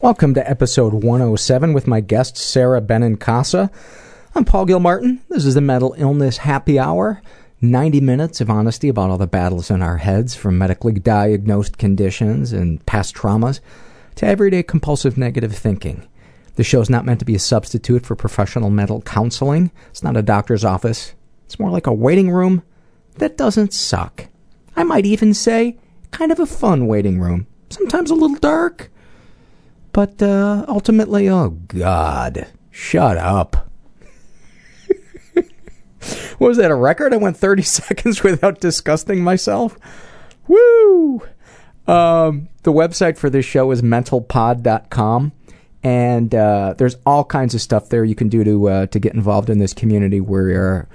Welcome to episode 107 with my guest Sara Benincasa. I'm Paul Gilmartin. This is the Mental Illness Happy Hour. 90 minutes of honesty about all the battles in our heads, from medically diagnosed conditions and past traumas to everyday compulsive negative thinking. The show is not meant to be a substitute for professional mental counseling. It's not a doctor's office. It's more like a waiting room that doesn't suck. I might even say, kind of a fun waiting room. Sometimes a little dark but uh, ultimately, oh God, shut up. what was that, a record? I went 30 seconds without disgusting myself? Woo! Um, the website for this show is mentalpod.com. And uh, there's all kinds of stuff there you can do to uh, to get involved in this community we're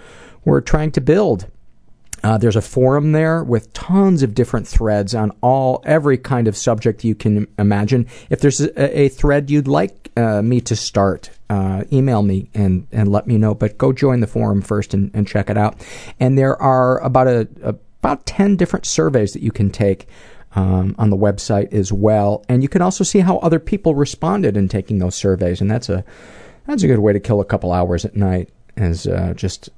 we're trying to build. Uh, there's a forum there with tons of different threads on all every kind of subject you can imagine. If there's a, a thread you'd like uh, me to start, uh, email me and, and let me know. But go join the forum first and, and check it out. And there are about a, a about ten different surveys that you can take. Um, on the website as well, and you can also see how other people responded in taking those surveys, and that's a that's a good way to kill a couple hours at night, is uh, just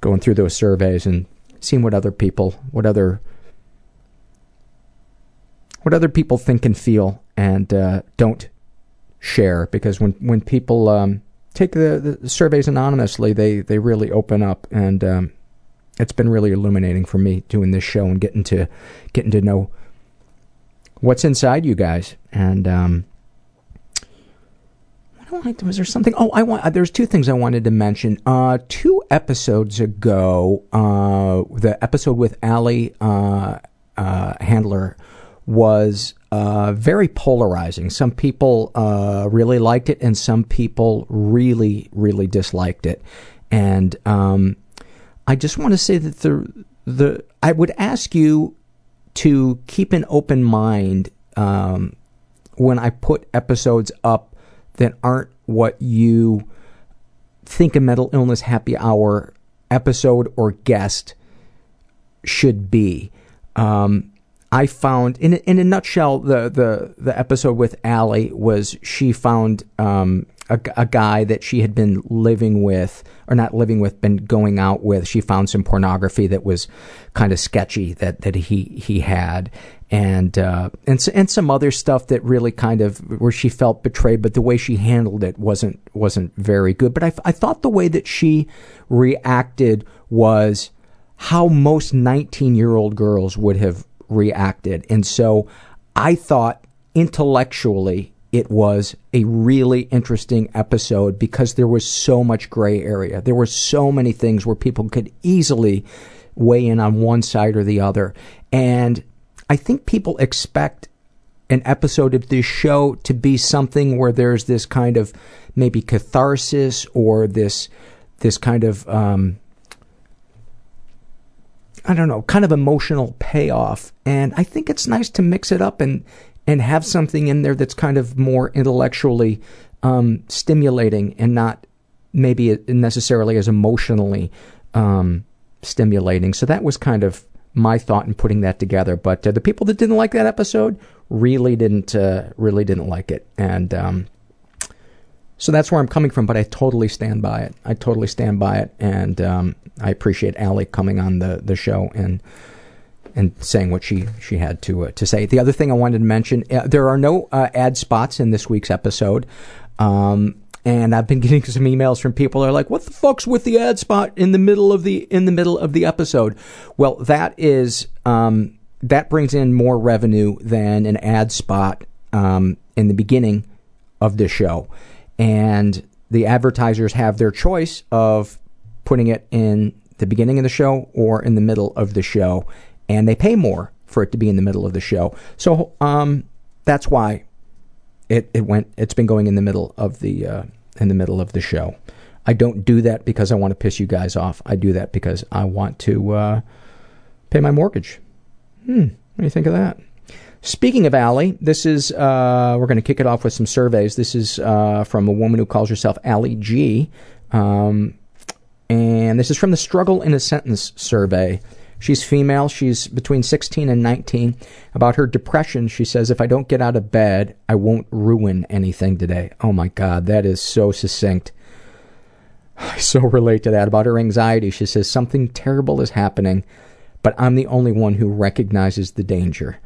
going through those surveys and seeing what other people, what other, what other people think and feel, and uh, don't share. Because when when people um, take the, the, surveys anonymously, they they really open up, and um, it's been really illuminating for me doing this show and getting to getting to know what's inside you guys, and um, was there something? Oh, I want. Uh, there's two things I wanted to mention. Uh, two episodes ago, uh, the episode with Ali uh, uh Handler was uh, very polarizing. Some people really liked it, and some people really, really disliked it. And um, I just want to say that the the I would ask you to keep an open mind um, when I put episodes up that aren't what you think a mental illness happy hour episode or guest should be. Um, I found, in a, in a nutshell, the, the, the episode with Allie was she found um, a, a guy that she had been living with, or not living with, been going out with. She found some pornography that was kind of sketchy that, that he, he had. And, uh, and, and some other stuff that really kind of, where she felt betrayed, but the way she handled it wasn't, wasn't very good. But I, I thought the way that she reacted was how most 19 year old girls would have reacted. And so I thought intellectually it was a really interesting episode because there was so much gray area. There were so many things where people could easily weigh in on one side or the other. And I think people expect an episode of this show to be something where there's this kind of maybe catharsis or this this kind of um, I don't know, kind of emotional payoff. And I think it's nice to mix it up and and have something in there that's kind of more intellectually um, stimulating and not maybe necessarily as emotionally um, stimulating. So that was kind of my thought in putting that together. But uh, the people that didn't like that episode really didn't uh, really didn't like it, and um, so that's where I'm coming from. But I totally stand by it. I totally stand by it, and um, I appreciate Allie coming on the the show and and saying what she she had to uh, to say. The other thing I wanted to mention: uh, there are no uh, ad spots in this week's episode. Um, and I've been getting some emails from people who are like, "What the fuck's with the ad spot in the middle of the in the middle of the episode?" Well, that is um, that brings in more revenue than an ad spot um, in the beginning of the show, and the advertisers have their choice of putting it in the beginning of the show or in the middle of the show, and they pay more for it to be in the middle of the show. So um, that's why it, it went. It's been going in the middle of the uh, in the middle of the show. I don't do that because I want to piss you guys off. I do that because I want to uh, pay my mortgage. Hmm. What do you think of that? Speaking of Allie, this is uh, we're going to kick it off with some surveys. This is uh, from a woman who calls herself Allie G, um, and this is from the Struggle in a Sentence survey. She's female. She's between 16 and 19. About her depression, she says, If I don't get out of bed, I won't ruin anything today. Oh my God, that is so succinct. I so relate to that. About her anxiety, she says, Something terrible is happening, but I'm the only one who recognizes the danger.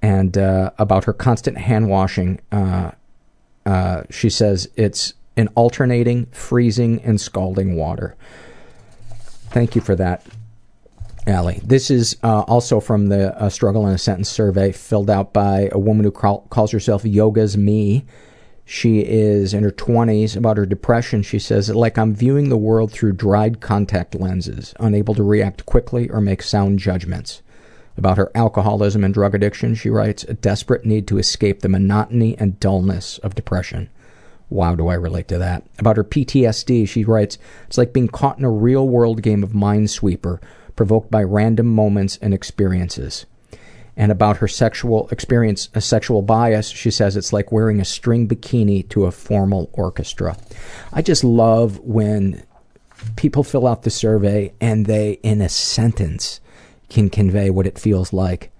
And uh, about her constant hand washing, uh, uh, she says, It's in alternating, freezing, and scalding water. Thank you for that. Allie. This is uh, also from the uh, Struggle in a Sentence survey filled out by a woman who call, calls herself Yoga's Me. She is in her 20s. About her depression, she says, like I'm viewing the world through dried contact lenses, unable to react quickly or make sound judgments. About her alcoholism and drug addiction, she writes, a desperate need to escape the monotony and dullness of depression. Wow, do I relate to that. About her PTSD, she writes, it's like being caught in a real world game of Minesweeper provoked by random moments and experiences. And about her sexual experience, a sexual bias, she says it's like wearing a string bikini to a formal orchestra. I just love when people fill out the survey and they, in a sentence, can convey what it feels like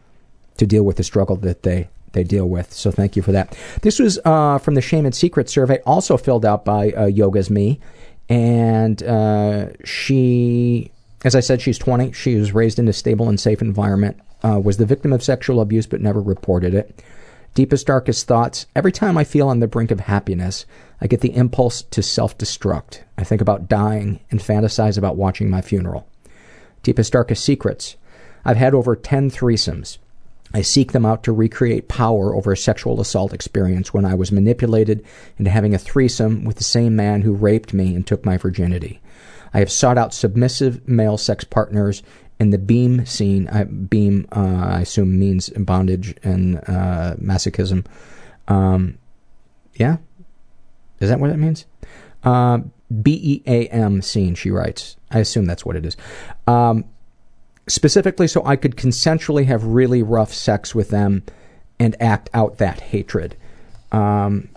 to deal with the struggle that they they deal with. So thank you for that. This was uh, from the Shame and Secret survey, also filled out by uh, Yoga's Me, and uh, she as I said, she's 20. She was raised in a stable and safe environment, uh, was the victim of sexual abuse but never reported it. Deepest, darkest thoughts. Every time I feel on the brink of happiness, I get the impulse to self destruct. I think about dying and fantasize about watching my funeral. Deepest, darkest secrets. I've had over 10 threesomes. I seek them out to recreate power over a sexual assault experience when I was manipulated into having a threesome with the same man who raped me and took my virginity. I have sought out submissive male sex partners in the beam scene. I, beam, uh, I assume, means bondage and uh, masochism. Um, yeah? Is that what it means? Uh, B E A M scene, she writes. I assume that's what it is. Um, specifically, so I could consensually have really rough sex with them and act out that hatred. Um,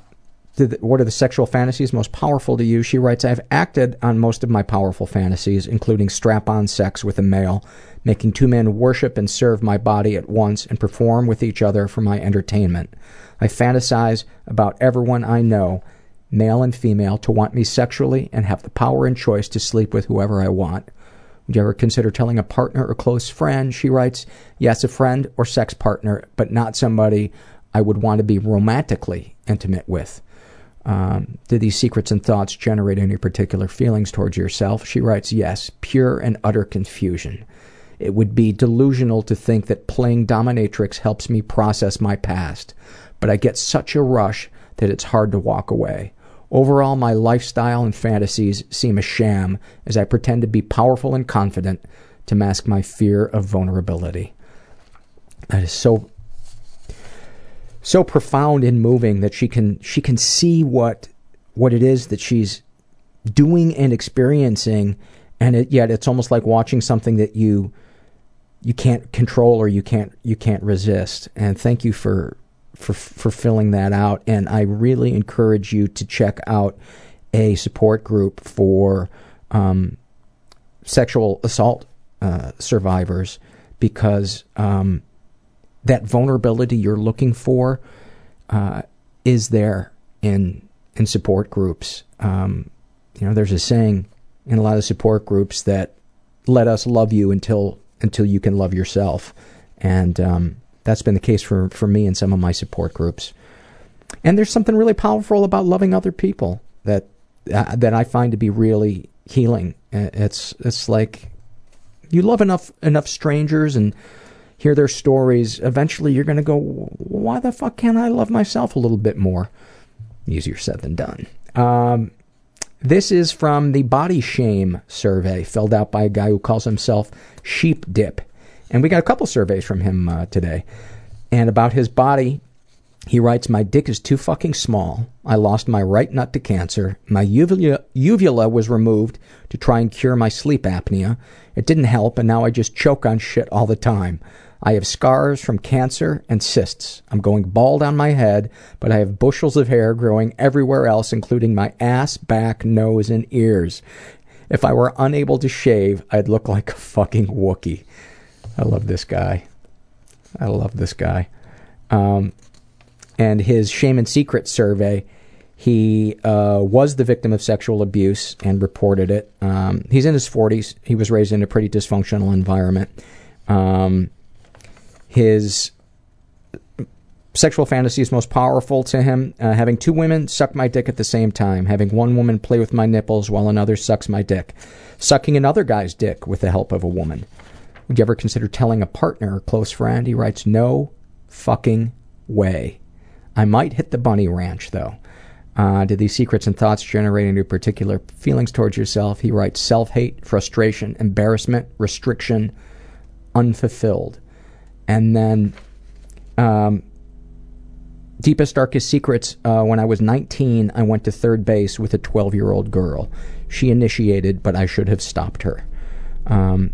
what are the sexual fantasies most powerful to you? She writes, I've acted on most of my powerful fantasies, including strap on sex with a male, making two men worship and serve my body at once and perform with each other for my entertainment. I fantasize about everyone I know, male and female, to want me sexually and have the power and choice to sleep with whoever I want. Would you ever consider telling a partner or close friend? She writes, Yes, a friend or sex partner, but not somebody I would want to be romantically intimate with. Um, do these secrets and thoughts generate any particular feelings towards yourself? She writes, yes, pure and utter confusion. It would be delusional to think that playing dominatrix helps me process my past, but I get such a rush that it's hard to walk away. Overall, my lifestyle and fantasies seem a sham as I pretend to be powerful and confident to mask my fear of vulnerability. That is so so profound and moving that she can she can see what what it is that she's doing and experiencing. And it, yet it's almost like watching something that you you can't control or you can't you can't resist. And thank you for for for filling that out. And I really encourage you to check out a support group for um, sexual assault uh, survivors because um, that vulnerability you're looking for uh, is there in in support groups. Um, you know, there's a saying in a lot of support groups that let us love you until until you can love yourself, and um, that's been the case for for me in some of my support groups. And there's something really powerful about loving other people that uh, that I find to be really healing. It's it's like you love enough enough strangers and hear their stories, eventually you're going to go, why the fuck can't I love myself a little bit more? Easier said than done. Um, this is from the body shame survey filled out by a guy who calls himself Sheep Dip. And we got a couple surveys from him uh, today. And about his body, he writes, My dick is too fucking small. I lost my right nut to cancer. My uvula, uvula was removed to try and cure my sleep apnea. It didn't help, and now I just choke on shit all the time. I have scars from cancer and cysts. I'm going bald on my head, but I have bushels of hair growing everywhere else, including my ass, back, nose, and ears. If I were unable to shave, I'd look like a fucking Wookie. I love this guy. I love this guy. Um, and his shame and secret survey, he uh, was the victim of sexual abuse and reported it. Um, he's in his 40s. He was raised in a pretty dysfunctional environment. Um, his sexual fantasies most powerful to him uh, having two women suck my dick at the same time, having one woman play with my nipples while another sucks my dick, sucking another guy's dick with the help of a woman. Would you ever consider telling a partner or close friend? He writes, No fucking way. I might hit the bunny ranch though. Uh, do these secrets and thoughts generate any particular feelings towards yourself? He writes self hate, frustration, embarrassment, restriction, unfulfilled. And then, um, deepest, darkest secrets uh, when I was 19, I went to third base with a 12 year old girl. She initiated, but I should have stopped her. Um,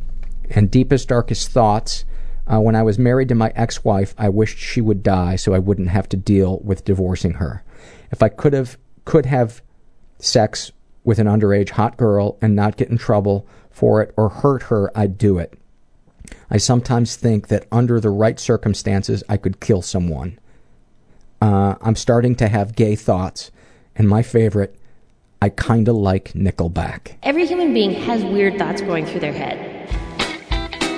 and deepest, darkest thoughts. Uh, when I was married to my ex wife, I wished she would die so I wouldn't have to deal with divorcing her. If I could have could have sex with an underage hot girl and not get in trouble for it or hurt her, I'd do it. I sometimes think that under the right circumstances, I could kill someone. Uh, I'm starting to have gay thoughts, and my favorite, I kinda like Nickelback. Every human being has weird thoughts going through their head.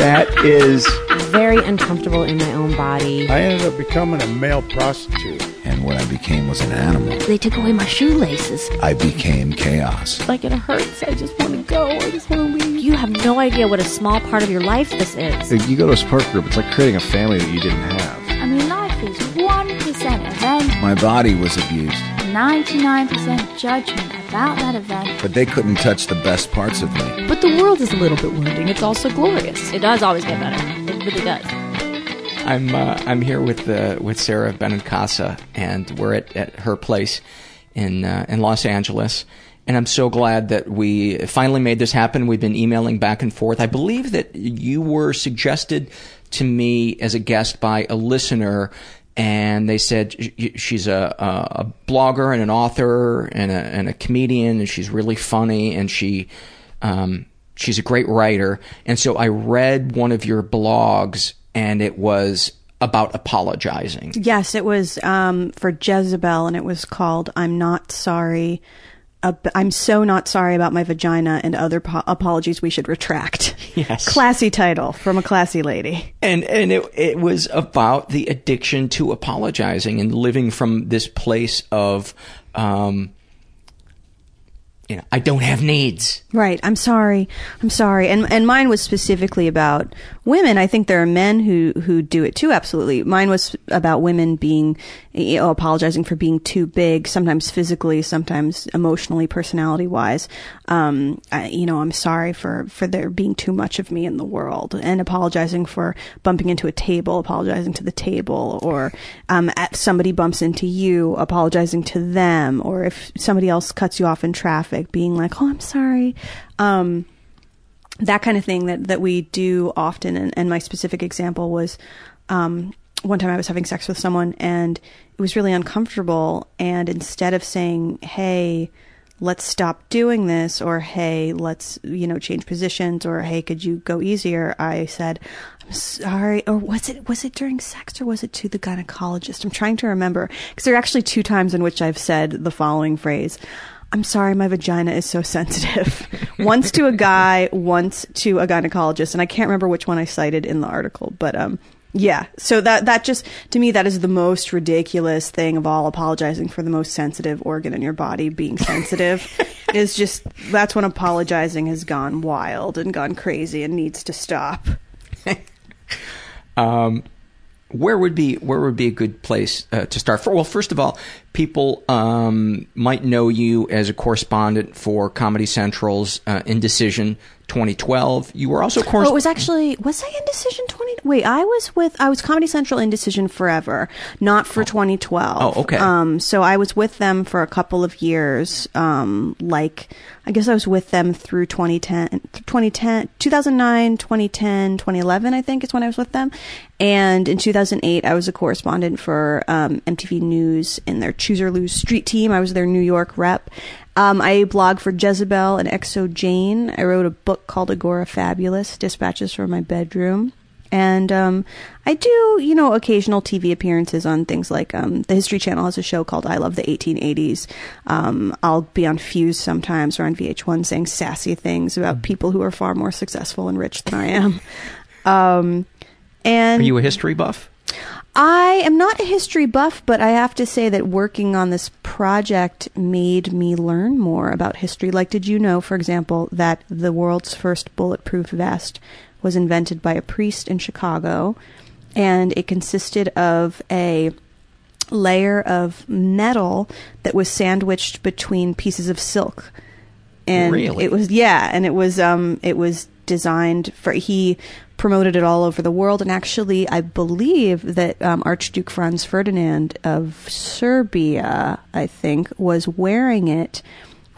That is Very uncomfortable in my own body. I ended up becoming a male prostitute. And what I became was an animal. they took away my shoelaces. I became chaos. Like it hurts. I just want to go. I just want to leave. You have no idea what a small part of your life this is. you go to a support group, it's like creating a family that you didn't have. I mean, life is 1% event, My body was abused, 99% judgment about that event. but they couldn't touch the best parts of me. But the world is a little bit wounding. It's also glorious. It does always get better. It really does. I'm uh, I'm here with uh, with Sara Benincasa, and we're at, at her place in uh, in Los Angeles. And I'm so glad that we finally made this happen. We've been emailing back and forth. I believe that you were suggested to me as a guest by a listener, and they said she's a, a, blogger and an author and a, and a comedian, and she's really funny, and she um, she's a great writer. And so I read one of your blogs, and it was about apologizing. Yes, it was um, for Jezebel, and it was called "I'm Not Sorry." Ab- I'm so not sorry about my vagina and other po- apologies we should retract. Yes. Classy title from a classy lady. and and it it was about the addiction to apologizing and living from this place of um you know I don't have needs. Right. I'm sorry. I'm sorry. And and mine was specifically about women. I think there are men who who do it too. Absolutely. Mine was about women being you know, apologizing for being too big, sometimes physically, sometimes emotionally, personality wise. Um, I, you know, I'm sorry for for there being too much of me in the world, and apologizing for bumping into a table, apologizing to the table, or um, somebody bumps into you, apologizing to them, or if somebody else cuts you off in traffic, being like, "Oh, I'm sorry." Um, that kind of thing that, that we do often. And, and my specific example was um, one time I was having sex with someone and it was really uncomfortable. And instead of saying, hey, let's stop doing this, or hey, let's, you know, change positions, or hey, could you go easier? I said, I'm sorry. Or was it, was it during sex or was it to the gynecologist? I'm trying to remember because there are actually two times in which I've said the following phrase. I'm sorry, my vagina is so sensitive. once to a guy, once to a gynecologist, and I can't remember which one I cited in the article, but um, yeah. So that that just to me that is the most ridiculous thing of all. Apologizing for the most sensitive organ in your body being sensitive is just that's when apologizing has gone wild and gone crazy and needs to stop. Um, where would be where would be a good place uh, to start? For, well, first of all, people um, might know you as a correspondent for Comedy Central's uh, Indecision 2012. You were also Oh, it was actually was I Indecision twenty? Wait, I was with I was Comedy Central Indecision forever, not for twenty twelve. Oh, okay. Um, so I was with them for a couple of years. Um, like I guess I was with them through 2010, 2010, 2009, 2010, 2011. I think is when I was with them. And in 2008, I was a correspondent for um, MTV News in their Choose or Lose Street team. I was their New York rep. Um, I blog for Jezebel and XOJane. I wrote a book called Agorafabulous, Dispatches from My Bedroom. And um, I do, you know, occasional TV appearances on things like um, the History Channel has a show called I Love the 1880s. Um, I'll be on Fuse sometimes or on VH1 saying sassy things about people who are far more successful and rich than I am. Um, and Are you a history buff? I am not a history buff, but I have to say that working on this project made me learn more about history. Like, did you know, for example, that the world's first bulletproof vest was invented by a priest in Chicago, and it consisted of a layer of metal that was sandwiched between pieces of silk and Really? it was yeah and it was um it was designed for he promoted it all over the world. And actually i believe that um, archduke franz ferdinand of serbia i think was wearing it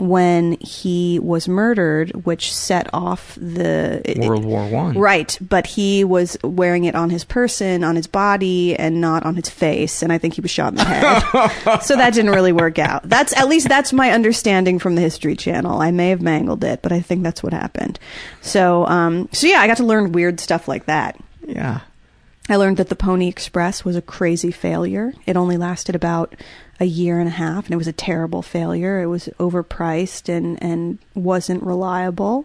when he was murdered which set off the World War One. Right, but he was wearing it on his person, on his body, and not on his face. And I think he was shot in the head. so that didn't really work out. That's at least that's my understanding from the History Channel. I may have mangled it, but I think that's what happened. So, um, so yeah, I got to learn weird stuff like that. Yeah. I learned that the Pony Express was a crazy failure. It only lasted about a year and a half, and it was a terrible failure. It was overpriced and and wasn't reliable.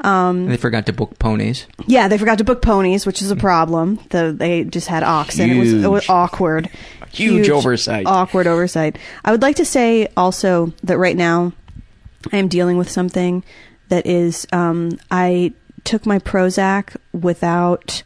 Um, They forgot to book ponies. yeah, they forgot to book ponies, which is a problem. The, they just had oxen. It was, it was Huge. awkward. Huge oversight. Awkward oversight. I would like to say also that right now I am dealing with something that is um, I took my Prozac without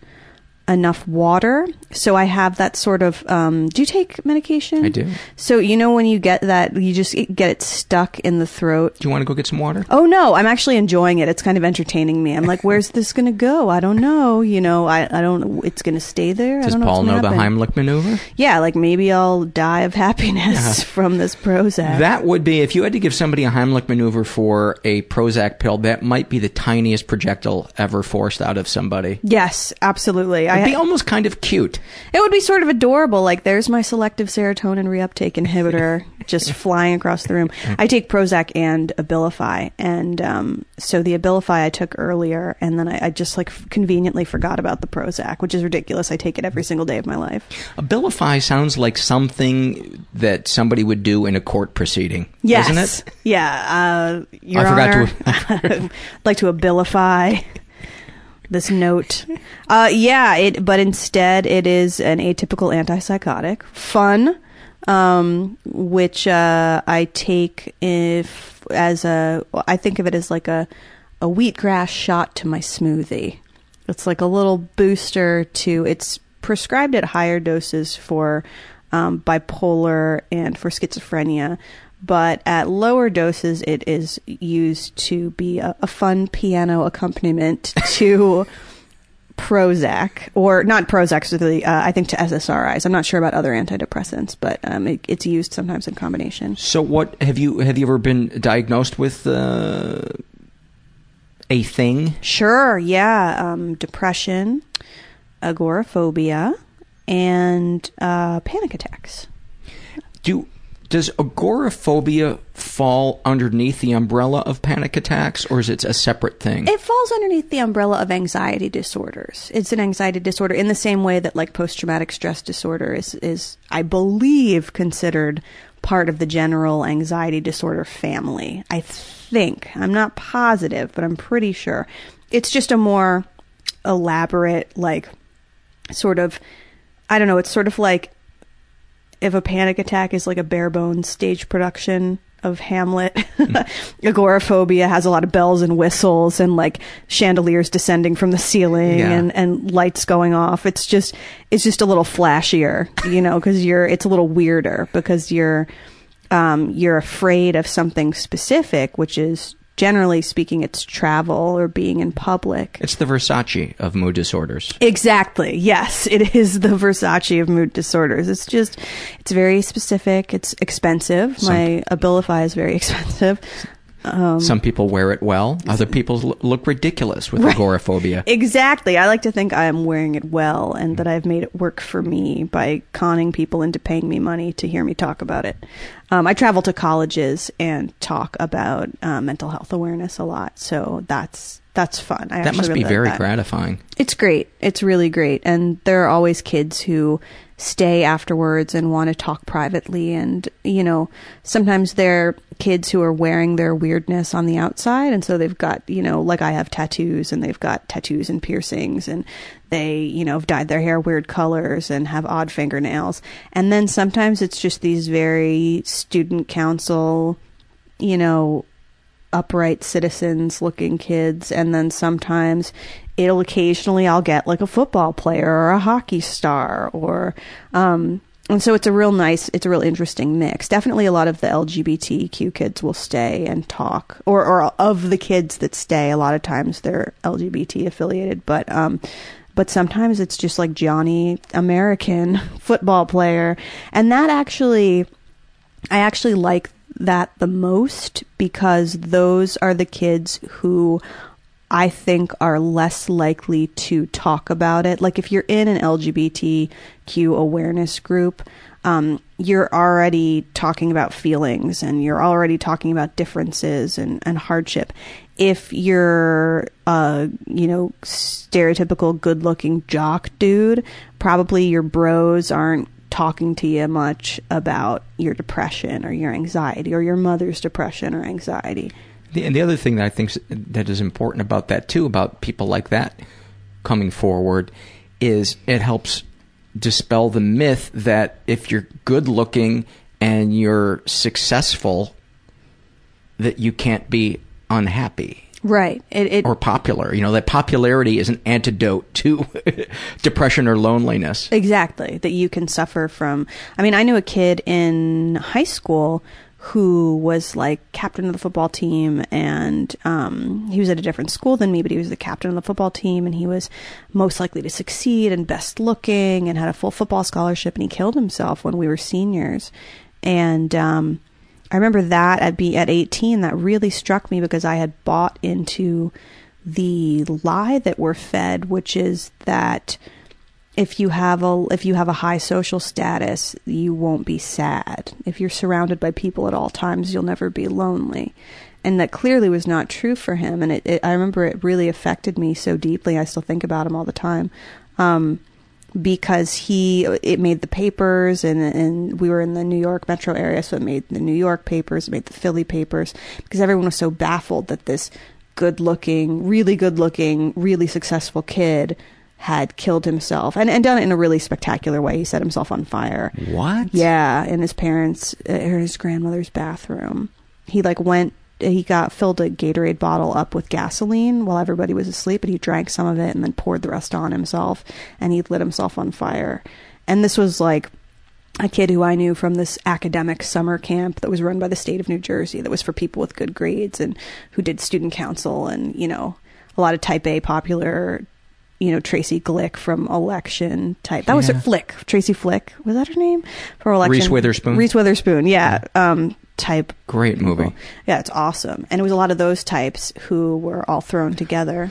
enough water, so I have that sort of. Um, do you take medication? I do. So you know when you get that, you just get it stuck in the throat. Do you want to go get some water? Oh no, I'm actually enjoying it. It's kind of entertaining me. I'm like, where's this going to go? I don't know. You know, I, I don't. It's going to stay there. I Does know. Paul what's know the. Heimlich maneuver? Yeah, like maybe I'll die of happiness from this Prozac. That would be if you had to give somebody a Heimlich maneuver for a Prozac pill. That might be the tiniest projectile ever forced out of somebody. yes, absolutely. It'd I, be almost kind of cute. it would be sort of adorable. Like, there's my selective serotonin reuptake inhibitor just flying across the room. I take Prozac and Abilify, and um, so the Abilify I took earlier, and then I, I just like conveniently forgot about the Prozac, which is ridiculous. I take it every single day of my life. Abilify sounds like something that somebody would do in a court proceeding, Yes. doesn't it? Yeah. Uh, Your I forgot Honor, I'd like to abilify this note. Uh, yeah, it, but instead it is an atypical antipsychotic. Fun, um, which uh, I take if as a, I think of it as like a, a wheatgrass shot to my smoothie. It's like a little booster to. It's prescribed at higher doses for um, bipolar and for schizophrenia, but at lower doses, it is used to be a, a fun piano accompaniment to Prozac, or not Prozac specifically. Uh, I think to SSRIs. I'm not sure about other antidepressants, but um, it, it's used sometimes in combination. So, what have you have you ever been diagnosed with uh, a thing? Sure, yeah. Um, depression, agoraphobia, and uh, panic attacks. Do does agoraphobia fall underneath the umbrella of panic attacks, or is it a separate thing? It falls underneath the umbrella of anxiety disorders. It's an anxiety disorder in the same way that like post traumatic stress disorder is is I believe considered part of the general anxiety disorder family. I think. I'm not positive, but I'm pretty sure. It's just a more elaborate like sort of I don't know, it's sort of like if a panic attack is like a bare bones stage production of Hamlet, agoraphobia has a lot of bells and whistles and like chandeliers descending from the ceiling Yeah. and, and lights going off. It's just it's just a little flashier, you know, because you're it's a little weirder because you're um, you're afraid of something specific, which is generally speaking, it's travel or being in public. It's the Versace of mood disorders. Exactly. Yes, it is the Versace of mood disorders. It's just, it's very specific. It's expensive. Some- My Abilify is very expensive. Um, Some people wear it well. Other people look ridiculous with Right. agoraphobia. Exactly. I like to think I am wearing it well and that I've made it work for me by conning people into paying me money to hear me talk about it. Um, I travel to colleges and talk about uh, mental health awareness a lot, so that's that's fun. I that must be really like very that. gratifying. It's great. It's really great. And there are always kids who stay afterwards and want to talk privately. And, you know, sometimes they're kids who are wearing their weirdness on the outside. And so they've got, you know, like I have tattoos and they've got tattoos and piercings and they, you know, have dyed their hair weird colors and have odd fingernails. And then sometimes it's just these very student council, you know, upright citizens looking kids and then sometimes it'll occasionally I'll get like a football player or a hockey star or um and so it's a real nice it's a real interesting mix. Definitely a lot of the LGBTQ kids will stay and talk or or of the kids that stay a lot of times they're LGBT affiliated but um but sometimes it's just like Johnny American football player and that actually I actually like that the most because those are the kids who I think are less likely to talk about it. Like if you're in an LGBTQ awareness group, um, you're already talking about feelings and you're already talking about differences and, and hardship. If you're a, you know, stereotypical good looking jock dude, probably your bros aren't talking to you much about your depression or your anxiety or your mother's depression or anxiety. The, and the other thing that I think that is important about that too, about people like that coming forward, is it helps dispel the myth that if you're good looking and you're successful, that you can't be unhappy Right. It, it or popular. You know that popularity is an antidote to depression or loneliness. Exactly. That you can suffer from. I mean, I knew a kid in high school who was like captain of the football team and um, he was at a different school than me but he was the captain of the football team and he was most likely to succeed and best looking and had a full football scholarship and he killed himself when we were seniors. And um, i remember that at be at 18 that really struck me because i had bought into the lie that we're fed which is that if you have a if you have a high social status, you won't be sad. If you're surrounded by people at all times, you'll never be lonely. And that clearly was not true for him. And it, it I remember it really affected me so deeply. I still think about him all the time. Um, because he it made the papers and and we were in the New York metro area so it made the New York papers it made the Philly papers because everyone was so baffled that this good looking really good looking really successful kid had killed himself and, and done it in a really spectacular way. He set himself on fire. What? yeah in his parents uh, or his grandmother's bathroom. He like went he got filled a Gatorade bottle up with gasoline while everybody was asleep and he drank some of it and then poured the rest on himself and he lit himself on fire. And this was like a kid who I knew from this academic summer camp that was run by the state of New Jersey that was for people with good grades and who did student council and you know a lot of type A popular you know Tracy Glick from Election type. That was Yeah. a Flick. Tracy Flick was that her name for Election? Reese Witherspoon? Reese Witherspoon. Yeah. Um, type. Great movie. people. Yeah, it's awesome, and it was a lot of those types who were all thrown together.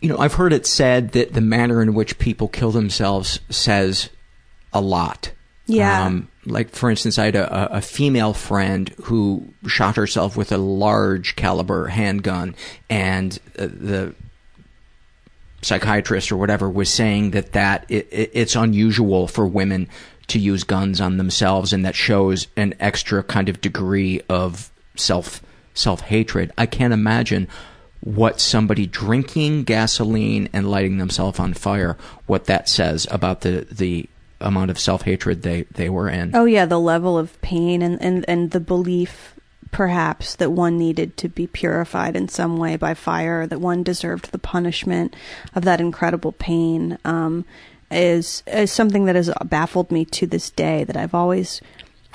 You know, I've heard it said that the manner in which people kill themselves says a lot. Yeah. Um, like, for instance, I had a, a- a female friend who shot herself with a large caliber handgun, and uh, the psychiatrist or whatever was saying that that it, it, it's unusual for women to use guns on themselves, and that shows an extra kind of degree of self self hatred. I can't imagine what somebody drinking gasoline and lighting themselves on fire what that says about the the amount of self hatred they they were in. Oh yeah, the level of pain and, and, and the belief perhaps that one needed to be purified in some way by fire, that one deserved the punishment of that incredible pain, um, is is something that has baffled me to this day. That I've always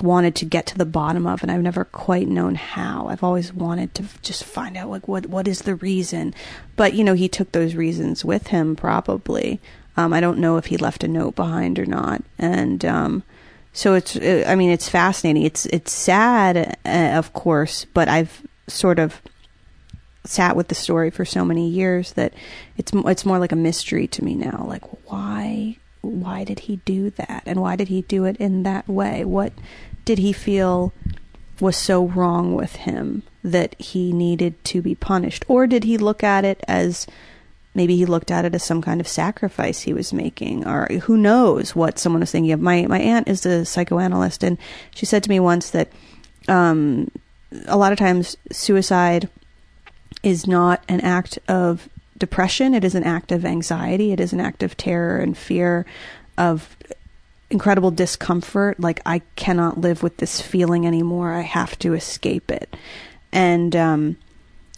wanted to get to the bottom of and I've never quite known how. I've always wanted to just find out like what what is the reason. But you know, he took those reasons with him probably. Um, I don't know if he left a note behind or not. And um, so it's uh, I mean it's fascinating. It's it's sad uh, of course, but I've sort of sat with the story for so many years that it's it's more like a mystery to me now. Like why why did he do that and why did he do it in that way? What did he feel was so wrong with him that he needed to be punished or did he look at it as maybe he looked at it as some kind of sacrifice he was making or who knows what someone was thinking of. My my aunt is a psychoanalyst and she said to me once that um, a lot of times suicide is not an act of depression. It is an act of anxiety. It is an act of terror and fear of incredible discomfort like i cannot live with this feeling anymore. I have to escape it. And um,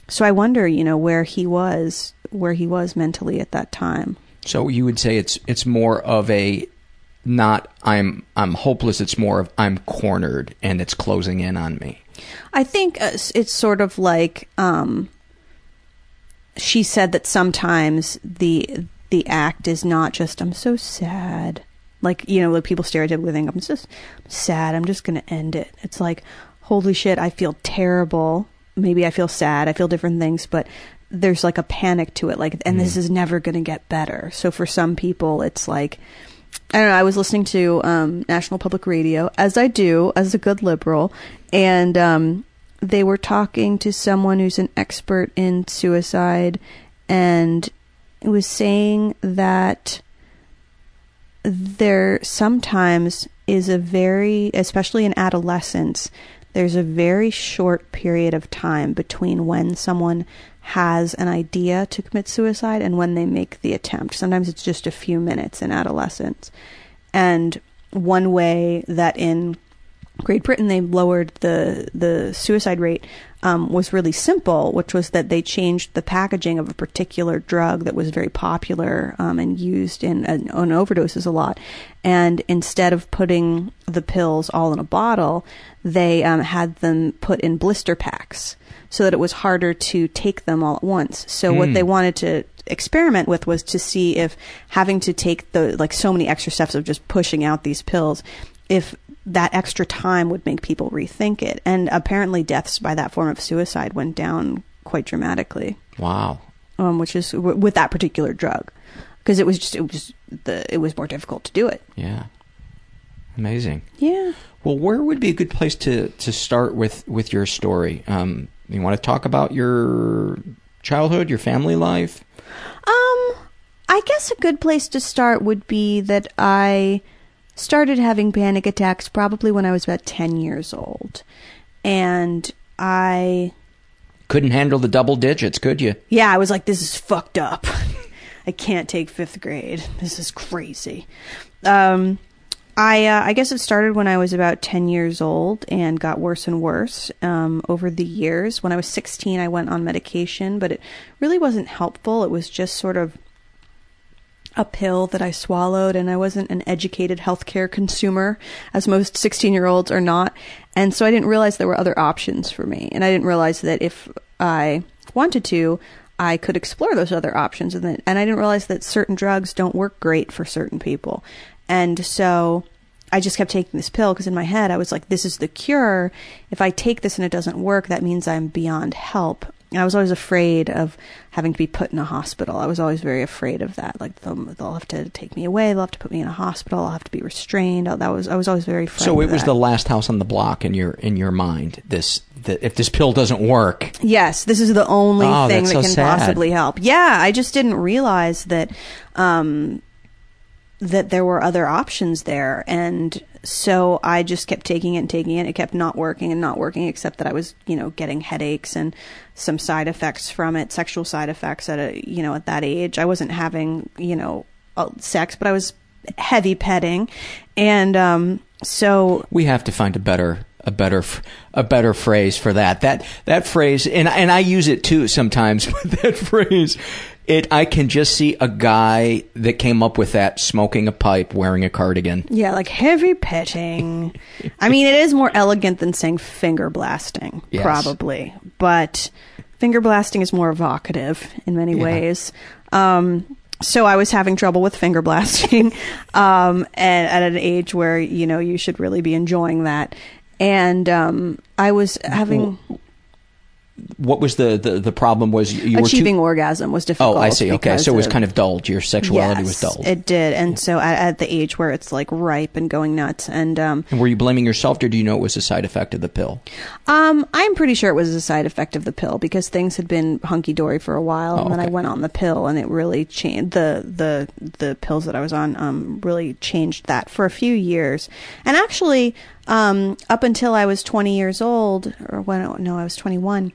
so i wonder you know where he was where he was mentally at that time So you would say it's it's more of a not I'm I'm hopeless. It's more of I'm cornered and it's closing in on me. I think uh, it's sort of like um, she said that sometimes the the act is not just I'm so sad, like you know, like people stereotypically think I'm just sad. I'm just going to end it. It's like holy shit, I feel terrible. Maybe I feel sad. I feel different things, but there's like a panic to it. Like, and this is never going to get better. So for some people, it's like I don't know. I was listening to um, National Public Radio, as I do as a good liberal, and um, they were talking to someone who's an expert in suicide, and it was saying that there sometimes is a very, especially in adolescence, there's a very short period of time between when someone has an idea to commit suicide and when they make the attempt. Sometimes it's just a few minutes in adolescence. And one way that in Great Britain they lowered the the suicide rate um, was really simple, which was that they changed the packaging of a particular drug that was very popular um, and used in, on overdoses a lot. And instead of putting the pills all in a bottle, they um, had them put in blister packs so that it was harder to take them all at once. So what Hmm. they wanted to experiment with was to see if having to take the like so many extra steps of just pushing out these pills if that extra time would make people rethink it and apparently deaths by that form of suicide went down quite dramatically Wow. um, which is w- with that particular drug because it was just it was the it was more difficult to do it Yeah. Amazing. yeah Well, where would be a good place to to start with with your story? Um, you want to talk about your childhood, your family life? Um, I guess a good place to start would be that I started having panic attacks probably when I was about 10 years old. And I, Couldn't handle the double digits, could you? yeah, I was like, this is fucked up. I can't take fifth grade. This is crazy. Um, I uh, I guess it started when I was about ten years old and got worse and worse um, over the years. When I was sixteen, I went on medication, but it really wasn't helpful. It was just sort of a pill that I swallowed, and I wasn't an educated healthcare consumer, as most 16 year olds are not. And so I didn't realize there were other options for me. And I didn't realize that if I wanted to, I could explore those other options. And, then, and I didn't realize that certain drugs don't work great for certain people. And so I just kept taking this pill because in my head I was like, this is the cure. If I take this and it doesn't work, that means I'm beyond help. And I was always afraid of having to be put in a hospital. I was always very afraid of that. Like they'll, they'll have to take me away. They'll have to put me in a hospital. I'll have to be restrained. That was I was always very afraid. So it was the last house on the block in your in your mind. This that if this pill doesn't work, Yes, this is the only Oh, thing that so can sad. possibly help. Yeah, I just didn't realize that um, that there were other options there, and so I just kept taking it and taking it. It kept not working and not working, except that I was, you know, getting headaches and some side effects from it, sexual side effects at a, you know, at that age. I wasn't having, you know, uh, sex, but I was heavy petting, and um, so we have to find a better a better a better phrase for that. That that phrase, and and I use it too sometimes. But that phrase it. I can just see a guy that came up with that smoking a pipe, wearing a cardigan. Yeah, like heavy petting. I mean, it is more elegant than saying finger blasting, Yes. probably. But finger blasting is more evocative in many Yeah. ways. Um, so I was having trouble with finger blasting, um, and at an age where you know you should really be enjoying that. And um, I was having What was the the, the problem? Was you were achieving too, orgasm was difficult. Oh, I see. Okay, so it was of- kind of dulled. Your sexuality was dulled. It did, and so at, at the age where it's like ripe and going nuts, and um, and were you blaming yourself, or do you know it was a side effect of the pill? Um, I'm pretty sure it was a side effect of the pill because things had been hunky dory for a while, Oh, and then I went on the pill, and it really changed the the the pills that I was on. Um, really changed that for a few years, and actually, um, up until I was 20 years old, or when no, I was 21,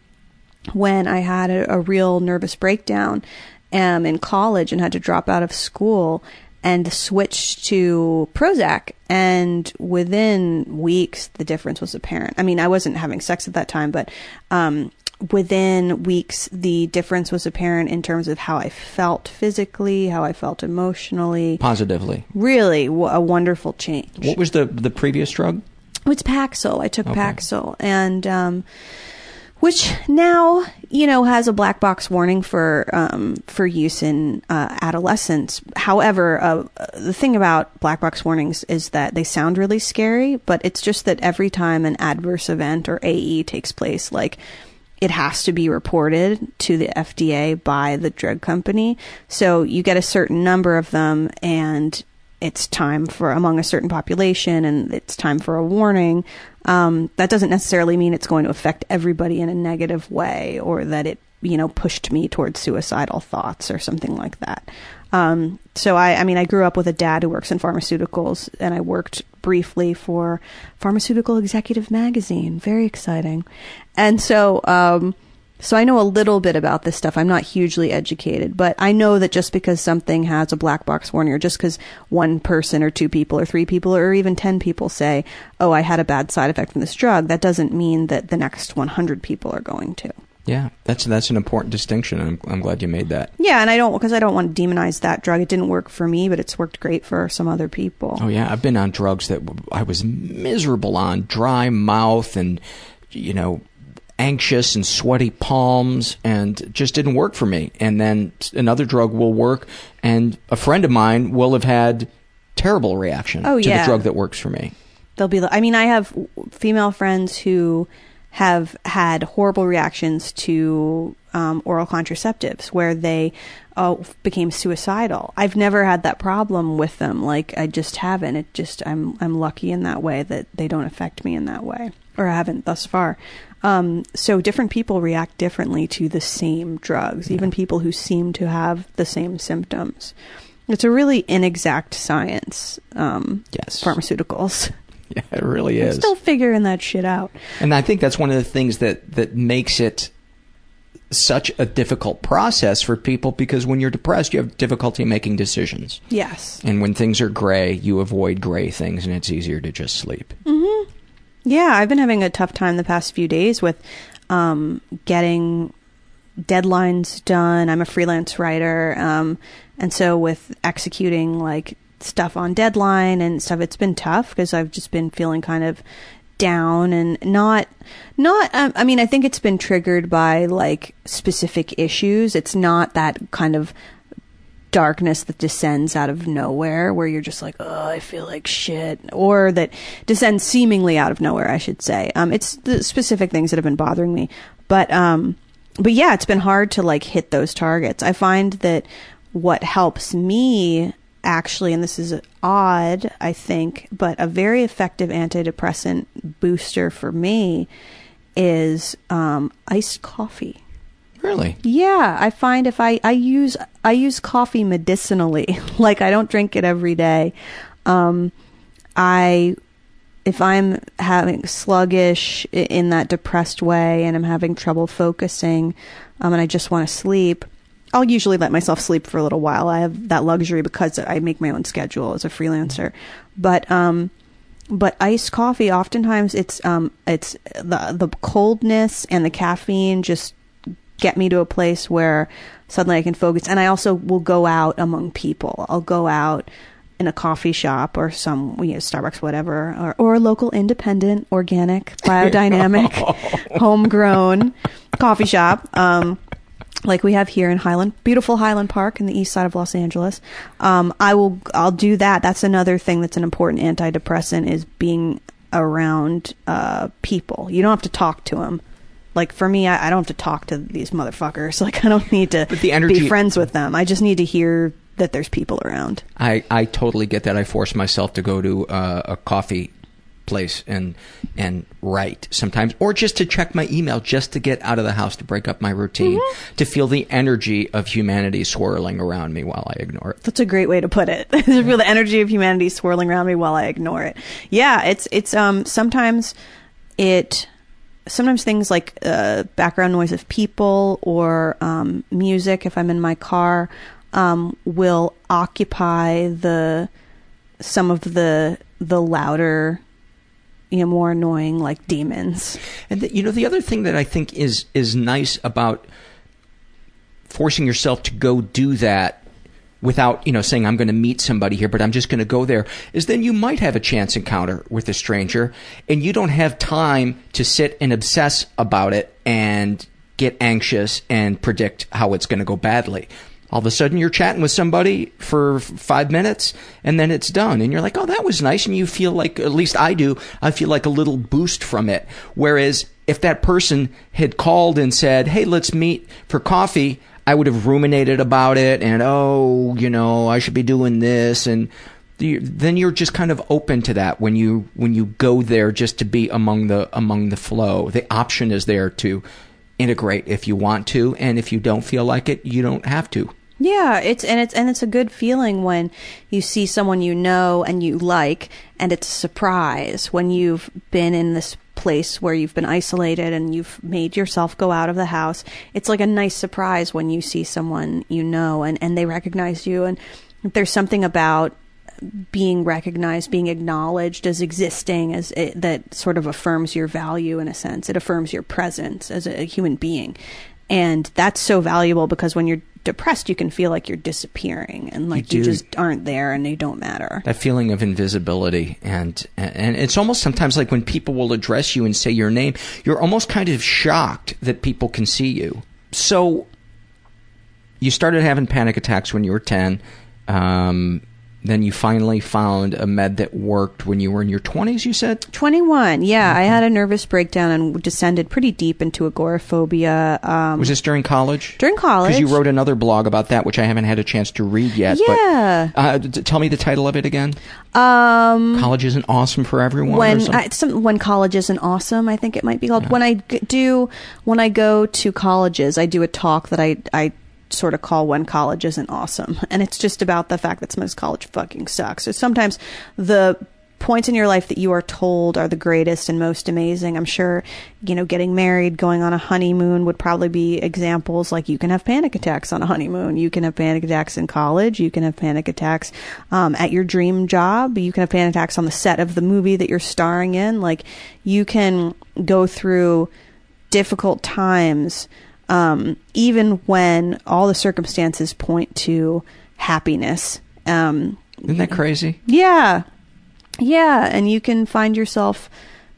when I had a, a real nervous breakdown, um, in college and had to drop out of school. And switched to Prozac, and within weeks, the difference was apparent. I mean, I wasn't having sex at that time, but um, within weeks, the difference was apparent in terms of how I felt physically, how I felt emotionally. Positively. Really, w- a wonderful change. What was the the previous drug? It's Paxil. I took Okay. Paxil, and um, which now you know has a black box warning for um, for use in uh, adolescents. However, uh, the thing about black box warnings is that they sound really scary, but it's just that every time an adverse event or AE takes place, like it has to be reported to the FDA by the drug company. So you get a certain number of them and it's time for among a certain population and it's time for a warning. Um, that doesn't necessarily mean it's going to affect everybody in a negative way or that it, you know, pushed me towards suicidal thoughts or something like that. Um, so I, I mean, I grew up with a dad who works in pharmaceuticals and I worked briefly for Pharmaceutical Executive Magazine. Very exciting. And so, um, so I know a little bit about this stuff. I'm not hugely educated, but I know that just because something has a black box warning or just because one person or two people or three people or even 10 people say, "Oh, I had a bad side effect from this drug," that doesn't mean that the next 100 people are going to. Yeah, that's that's an important distinction. I'm I'm glad you made that. Yeah, and I don't because I don't want to demonize that drug. It didn't work for me, but it's worked great for some other people. Oh yeah, I've been on drugs that I was miserable on, dry mouth and you know anxious and sweaty palms and just didn't work for me. And then another drug will work and a friend of mine will have had terrible reaction Oh, to yeah. the drug that works for me. They'll be. I mean, I have female friends who have had horrible reactions to um, oral contraceptives, where they uh, became suicidal. I've never had that problem with them. Like I just haven't. It just I'm I'm lucky in that way that they don't affect me in that way, or I haven't thus far. Um, so different people react differently to the same drugs, even people who seem to have the same symptoms. It's a really inexact science. Um, Yes. pharmaceuticals. Yeah, it really I'm is. still figuring that shit out. And I think that's one of the things that, that makes it such a difficult process for people because when you're depressed, you have difficulty making decisions. Yes. And when things are gray, you avoid gray things and it's easier to just sleep. Yeah, I've been having a tough time the past few days with um, getting deadlines done. I'm a freelance writer, um, and so with executing like stuff on deadline and stuff, it's been tough because I've just been feeling kind of down and not not um, i mean i think it's been triggered by like specific issues it's not that kind of darkness that descends out of nowhere where you're just like oh i feel like shit or that descends seemingly out of nowhere i should say. Um it's the specific things that have been bothering me. But um but yeah it's been hard to like hit those targets. I find that what helps me actually and this is odd i think but a very effective antidepressant booster for me is um iced coffee Really? yeah, I find if I I use I use coffee medicinally. like I don't drink it every day. Um I if I'm having sluggish in that depressed way and I'm having trouble focusing um and I just want to sleep, I'll usually let myself sleep for a little while. I have that luxury because I make my own schedule as a freelancer. But um but iced coffee oftentimes it's um it's the the coldness and the caffeine just get me to a place where suddenly I can focus. And I also will go out among people. I'll go out in a coffee shop or some you know, Starbucks, whatever, or, or a local independent, organic, biodynamic, homegrown coffee shop. Um, like we have here in Highland, beautiful Highland Park in the east side of Los Angeles. Um, I will, I'll do that. That's another thing that's an important antidepressant is being around uh, people. You don't have to talk to them. Like for me, I, I don't have to talk to these motherfuckers. Like I don't need to But the energy- be friends with them. I just need to hear that there's people around. I, I totally get that. I force myself to go to uh, a coffee place and and write sometimes, or just to check my email, just to get out of the house to break up my routine, to feel the energy of humanity swirling around me while I ignore it. That's a great way to put it. to feel the energy of humanity swirling around me while I ignore it. Yeah, it's it's um sometimes it sometimes things like uh, background noise of people or um, music if I'm in my car um, will occupy the some of the the louder you know more annoying like demons. And the, you know, the other thing that I think is is nice about forcing yourself to go do that without, you know, saying I'm going to meet somebody here, but I'm just going to go there, is then you might have a chance encounter with a stranger, and you don't have time to sit and obsess about it and get anxious and predict how it's going to go badly. All of a sudden, you're chatting with somebody for five minutes, and then it's done, and you're like, "Oh, that was nice," and you feel like, at least I do, I feel like a little boost from it. Whereas if that person had called and said, "Hey, let's meet for coffee," I would have ruminated about it, and oh, you know, I should be doing this, and then you're just kind of open to that when you when you go there just to be among the among the flow. The option is there to integrate if you want to, and if you don't feel like it, you don't have to. Yeah, it's and it's and it's a good feeling when you see someone you know and you like and it's a surprise when you've been in this place where you've been isolated and you've made yourself go out of the house. It's like a nice surprise when you see someone you know and and they recognize you and there's something about being recognized, being acknowledged as existing, as it, that sort of affirms your value in a sense. It affirms your presence as a human being, and that's so valuable because when you're depressed, you can feel like you're disappearing and like you, do. just aren't there and you don't matter. That feeling of invisibility, and and it's almost sometimes like when people will address you and say your name, you're almost kind of shocked that people can see you. So, you started having panic attacks when you were ten. Um, then you finally found a med that worked when you were in your 20s, you said? 21, yeah. I had a nervous breakdown and descended pretty deep into agoraphobia. Um, Was this during college? during college. Because you wrote another blog about that, which I haven't had a chance to read yet. Yeah. But, uh, d- tell me the title of it again. um, College isn't awesome for everyone. when? I, some, when college isn't awesome, I think it might be called. When I g- do when I go to colleges, I do a talk that I I sort of call when college isn't awesome, and it's just about the fact that sometimes college fucking sucks. So sometimes the points in your life that you are told are the greatest and most amazing. I'm sure, you know, getting married, going on a honeymoon would probably be examples like you can have panic attacks on a honeymoon. You can have panic attacks in college. You can have panic attacks um, at your dream job. You can have panic attacks on the set of the movie that you're starring in. Like, you can go through difficult times, um, even when all the circumstances point to happiness. Um, Isn't that crazy? yeah. Yeah, and you can find yourself,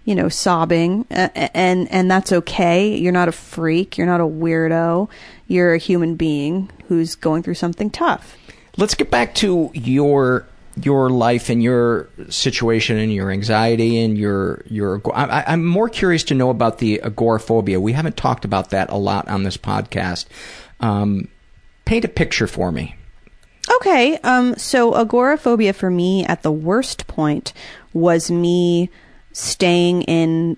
you know, sobbing uh, and and that's okay. You're not a freak, you're not a weirdo. You're a human being who's going through something tough. Let's get back to your your life and your situation and your anxiety and your your. I, I'm more curious to know about the agoraphobia. We haven't talked about that a lot on this podcast. Um, paint a picture for me. Okay, um so agoraphobia for me at the worst point was me staying in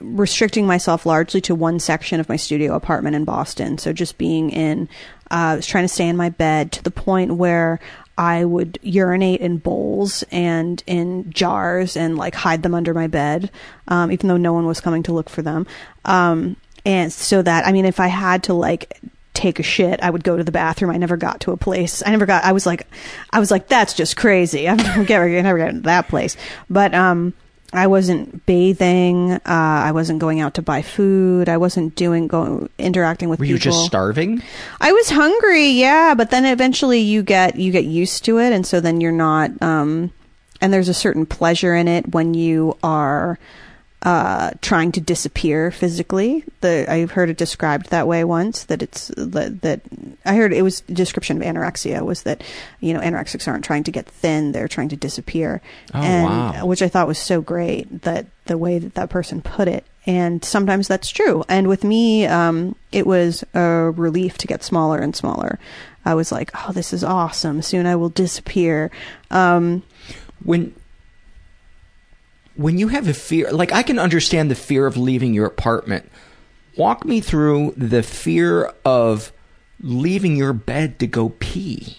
restricting myself largely to one section of my studio apartment in Boston. So just being in uh, I was trying to stay in my bed to the point where I would urinate in bowls and in jars and like hide them under my bed, um, even though no one was coming to look for them. Um, and so that I mean, if I had to like take a shit, I would go to the bathroom. I never got to a place. I never got. I was like, I was like, that's just crazy. I'm never, never get into that place. But um, I wasn't bathing. Uh, I wasn't going out to buy food. I wasn't doing go interacting with Were people. you just starving? I was hungry, yeah, but then eventually you get you get used to it, and so then you're not. Um, and there's a certain pleasure in it when you are uh, trying to disappear physically. The I've heard it described that way once. That it's that, that I heard it was a description of anorexia was that you know anorexics aren't trying to get thin; they're trying to disappear. Oh, and, wow. Which I thought was so great that the way that that person put it. And sometimes that's true. And with me, um, it was a relief to get smaller and smaller. I was like, "Oh, this is awesome! Soon I will disappear." Um, when when you have a fear like i can understand the fear of leaving your apartment. Walk me through the fear of leaving your bed to go pee.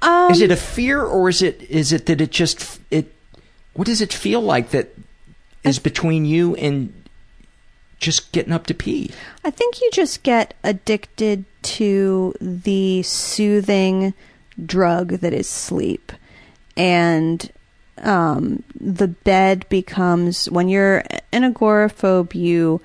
Um, is it a fear or is it is it that it just it what does it feel like that is between you and just getting up to pee? I think you just get addicted to the soothing drug that is sleep. And um, the bed becomes, when you're an agoraphobe, you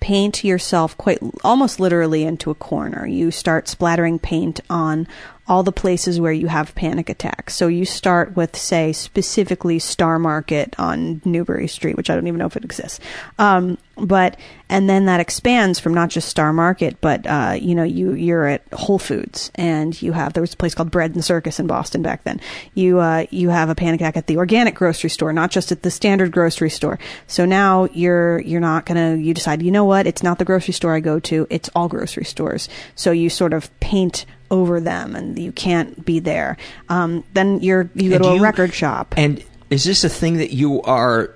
paint yourself quite almost literally into a corner. You start splattering paint on all the places where you have panic attacks. So you start with, say, specifically Star Market on Newbury Street, which I don't even know if it exists. Um, but and then that expands from not just Star Market, but uh, you know, you you're at Whole Foods and you have there was a place called Bread and Circus in Boston back then. You uh, you have a panic attack at the organic grocery store, not just at the standard grocery store. So now you're you're not gonna you decide, you know what, it's not the grocery store I go to, it's all grocery stores. So you sort of paint over them and you can't be there. Um, then you're you go And to a you- record shop. and is this a thing that you are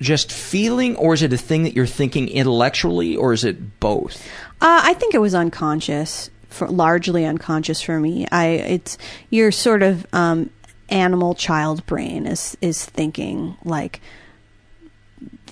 just feeling or is it a thing that you're thinking intellectually or is it both Uh, I think it was unconscious, for, largely unconscious for me. I it's your sort of um, animal child brain is is thinking like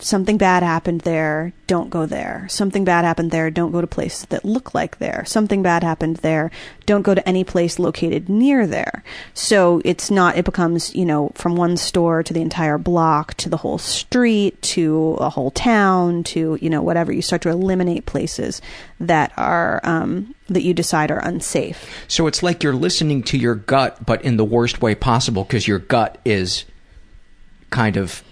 something bad happened there, don't go there. Something bad happened there, don't go to places that look like there. Something bad happened there, don't go to any place located near there. So it's not, it becomes, you know, from one store to the entire block to the whole street to a whole town to, you know, whatever. You start to eliminate places that are, um, that you decide are unsafe. So it's like you're listening to your gut, but in the worst way possible because your gut is kind of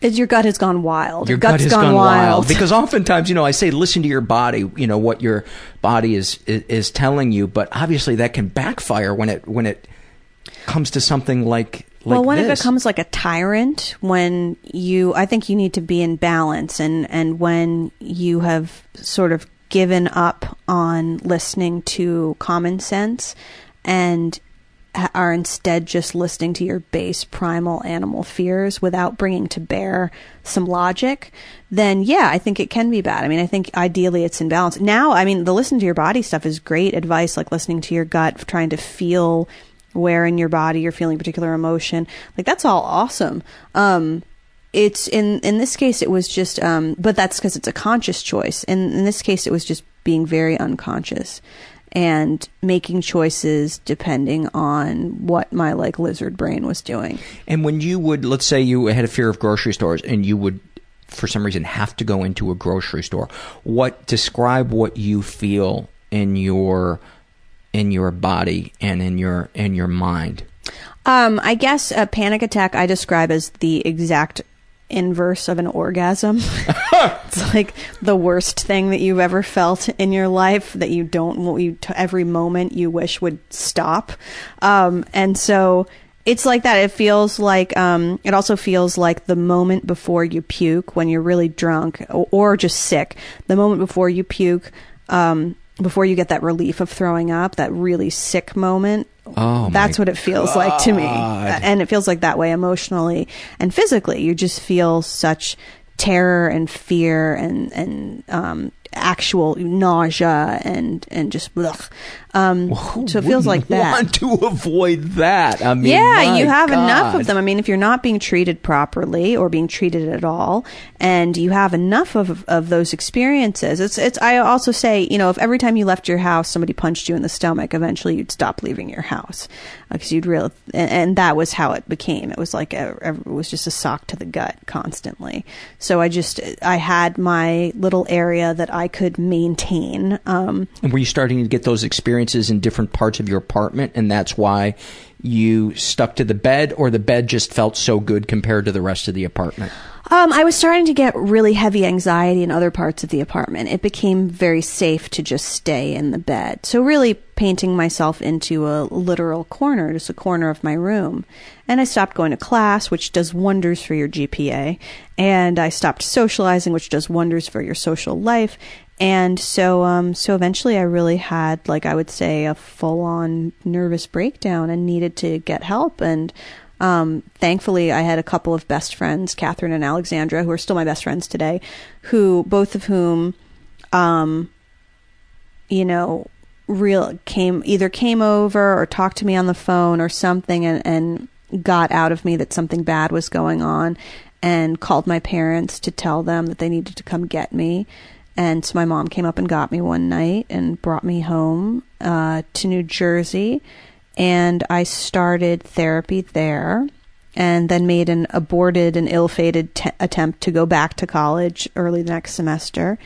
Is your gut has gone wild. your Gut's gut has gone, gone, wild. Because oftentimes, you know, I say listen to your body, you know what your body is, is is telling you, but obviously that can backfire when it when it comes to something like like well, when it becomes like a tyrant, when you, I think you need to be in balance, and and when you have sort of given up on listening to common sense, and are instead just listening to your base primal animal fears without bringing to bear some logic, then yeah, I think it can be bad. I mean, I think ideally it's in balance. Now, I mean, the listen to your body stuff is great advice, like listening to your gut, trying to feel where in your body you're feeling particular emotion. Like that's all awesome. Um, it's in in this case it was just um, but that's because it's a conscious choice. In in this case, it was just being very unconscious and making choices depending on what my like lizard brain was doing. And when you would, let's say you had a fear of grocery stores and you would, for some reason, have to go into a grocery store, what, describe what you feel in your, in your body and in your, in your mind. Um, I guess a panic attack I describe as the exact inverse of an orgasm. it's like the worst thing that you've ever felt in your life that you don't you t- every moment you wish would stop. Um, and so it's like that. It feels like um, it also feels like the moment before you puke when you're really drunk or, or just sick. The moment before you puke. Um, before you get that relief of throwing up, that really sick moment, Oh, that's what it feels like to me. And it feels like that way emotionally and physically. You just feel such terror and fear and and um, actual nausea and and just blech. Um, so it feels like that. Want to avoid that? I mean, yeah, you have enough of them. I mean, if you're not being treated properly or being treated at all, and you have enough of of those experiences, it's it's. I also say, you know, if every time you left your house, somebody punched you in the stomach, eventually you'd stop leaving your house because you'd real. And, and that was how it became. It was like a, a- it was just a sock to the gut constantly. So I just I had my little area that I could maintain. Um, And were you starting to get those experiences in different parts of your apartment, and that's why you stuck to the bed, or the bed just felt so good compared to the rest of the apartment? Um, I was starting to get really heavy anxiety in other parts of the apartment. It became very safe to just stay in the bed. So really painting myself into a literal corner, just a corner of my room. And I stopped going to class, which does wonders for your GPA. And I stopped socializing, which does wonders for your social life. And so, um, so eventually I really had, like, I would say a full on nervous breakdown and needed to get help. And, um, thankfully, I had a couple of best friends, Catherine and Alexandra, who are still my best friends today, who both of whom, um, you know, real came either came over or talked to me on the phone or something, and, and got out of me that something bad was going on, and called my parents to tell them that they needed to come get me. And so my mom came up and got me one night and brought me home uh, to New Jersey and I started therapy there and then made an aborted and ill-fated te- attempt to go back to college early the next semester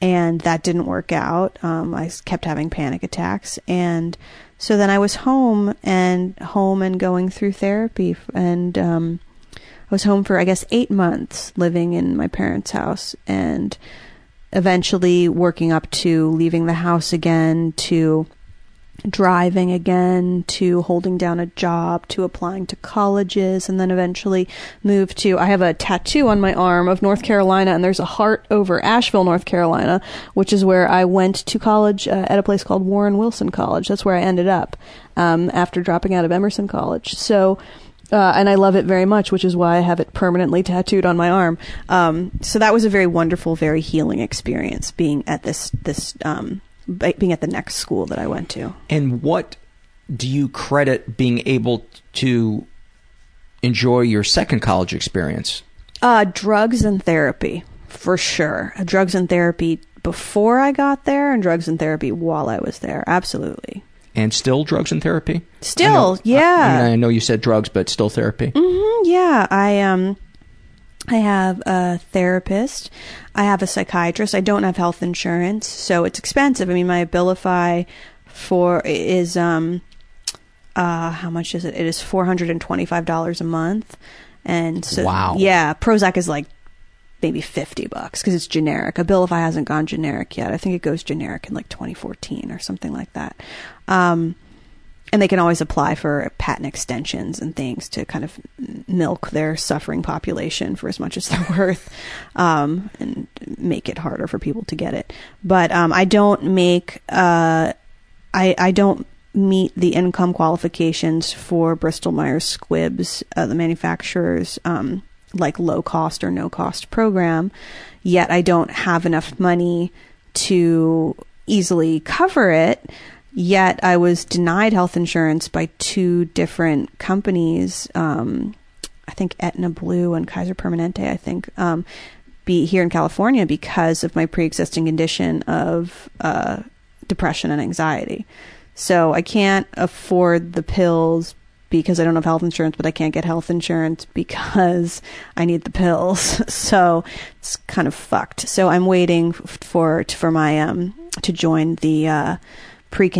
and that didn't work out. Um, i kept having panic attacks and so then i was home and home and going through therapy and um, i was home for i guess eight months living in my parents house and eventually working up to leaving the house again to driving again to holding down a job to applying to colleges and then eventually moved to I have a tattoo on my arm of North Carolina and there's a heart over Asheville North Carolina which is where I went to college uh, at a place called Warren Wilson College that's where I ended up um, after dropping out of Emerson College so uh, and I love it very much, which is why I have it permanently tattooed on my arm. Um, so that was a very wonderful, very healing experience being at this this um, being at the next school that I went to. And what do you credit being able to enjoy your second college experience? Uh, drugs and therapy, for sure. Uh, Drugs and therapy before I got there, and drugs and therapy while I was there. Absolutely. And still drugs and therapy? Still, I know- yeah. I, mean, I know you said drugs, but still therapy. hmm yeah, I um, I have a therapist. I have a psychiatrist. I don't have health insurance, so it's expensive. I mean, my Abilify for is um, uh, how much is it? It is four hundred and twenty five dollars a month, and so Wow. yeah, Prozac is like maybe 50 bucks because it's generic. Abilify hasn't gone generic yet. I think it goes generic in like 2014 or something like that. Um, and they can always apply for patent extensions and things to kind of milk their suffering population for as much as they're worth um, and make it harder for people to get it. But um, I don't make, uh, I, I don't meet the income qualifications for Bristol Myers Squibb's, uh, the manufacturer's um, like low cost or no cost program. Yet I don't have enough money to easily cover it. Yet I was denied health insurance by two different companies. Um, I think Aetna Blue and Kaiser Permanente. I think um, be here in California because of my pre-existing condition of uh, depression and anxiety. So I can't afford the pills because I don't have health insurance, but I can't get health insurance because I need the pills. So it's kind of fucked. So I'm waiting for for my um to join the uh, pre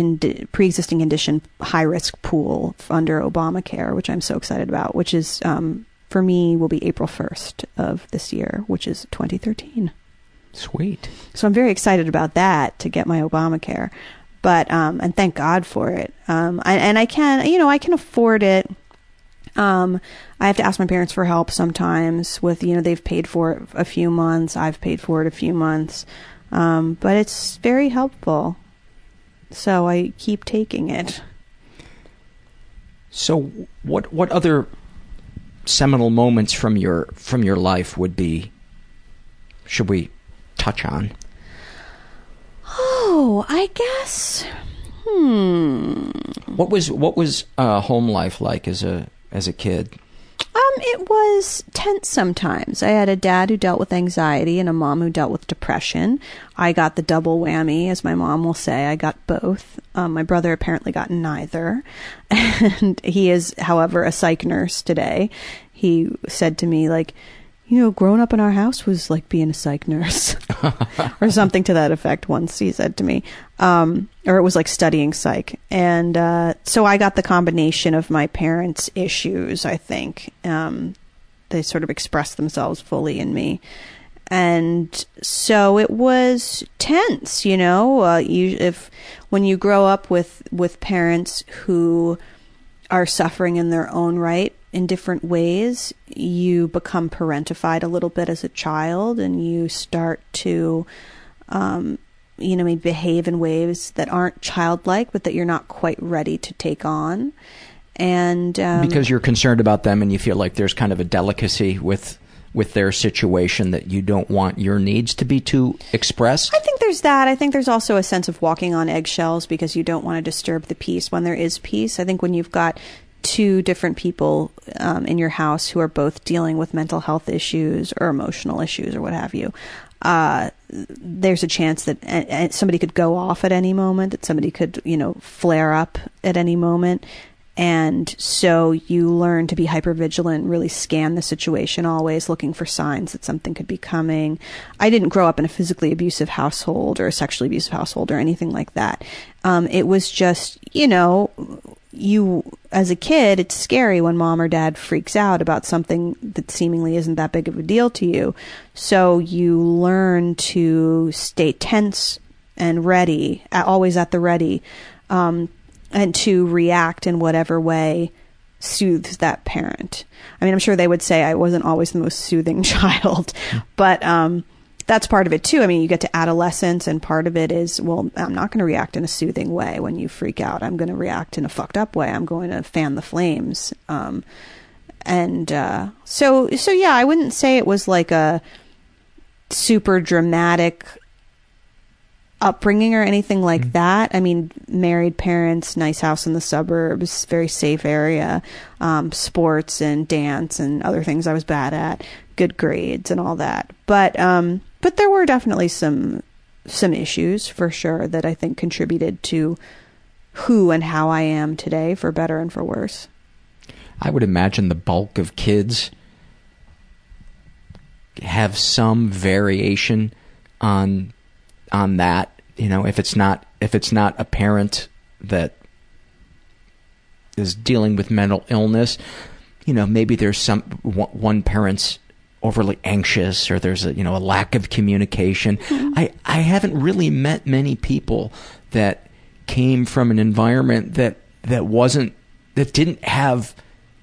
pre-existing condition high risk pool under Obamacare, which I'm so excited about. Which is um for me will be April 1st of this year, which is 2013. Sweet. So I'm very excited about that to get my Obamacare. But um, and thank God for it. Um, I, and I can, you know, I can afford it. Um, I have to ask my parents for help sometimes. With you know, they've paid for it a few months. I've paid for it a few months. Um, but it's very helpful. So I keep taking it. So, what what other seminal moments from your from your life would be? Should we touch on? Oh, I guess. Hmm. What was what was uh, home life like as a as a kid? Um, it was tense sometimes. I had a dad who dealt with anxiety and a mom who dealt with depression. I got the double whammy, as my mom will say. I got both. Um, my brother apparently got neither. And he is, however, a psych nurse today. He said to me, like, you know, growing up in our house was like being a psych nurse, or something to that effect. Once he said to me, um, or it was like studying psych, and uh, so I got the combination of my parents' issues. I think um, they sort of expressed themselves fully in me, and so it was tense. You know, uh, you if when you grow up with with parents who are suffering in their own right in different ways, you become parentified a little bit as a child and you start to, um, you know, maybe behave in ways that aren't childlike, but that you're not quite ready to take on. And um, because you're concerned about them and you feel like there's kind of a delicacy with with their situation that you don't want your needs to be too expressed? I think there's that. I think there's also a sense of walking on eggshells because you don't want to disturb the peace when there is peace. I think when you've got two different people um, in your house who are both dealing with mental health issues or emotional issues or what have you, uh, there's a chance that somebody could go off at any moment, that somebody could, you know, flare up at any moment. And so you learn to be hyper vigilant, really scan the situation always, looking for signs that something could be coming. I didn't grow up in a physically abusive household or a sexually abusive household or anything like that. Um, it was just, you know, you, as a kid, it's scary when mom or dad freaks out about something that seemingly isn't that big of a deal to you. So you learn to stay tense and ready, always at the ready. Um, and to react in whatever way soothes that parent. I mean, I'm sure they would say I wasn't always the most soothing child, but um, that's part of it too. I mean, you get to adolescence, and part of it is, well, I'm not going to react in a soothing way when you freak out. I'm going to react in a fucked up way. I'm going to fan the flames. Um, and uh, so, so yeah, I wouldn't say it was like a super dramatic upbringing or anything like mm-hmm. that. I mean, married parents, nice house in the suburbs, very safe area, um, sports and dance and other things I was bad at, good grades and all that. But um, but there were definitely some some issues for sure that I think contributed to who and how I am today, for better and for worse. I would imagine the bulk of kids have some variation on on that you know if it's not if it's not a parent that is dealing with mental illness you know maybe there's some one parent's overly anxious or there's a you know a lack of communication. Mm-hmm. i i haven't really met many people that came from an environment that that wasn't that didn't have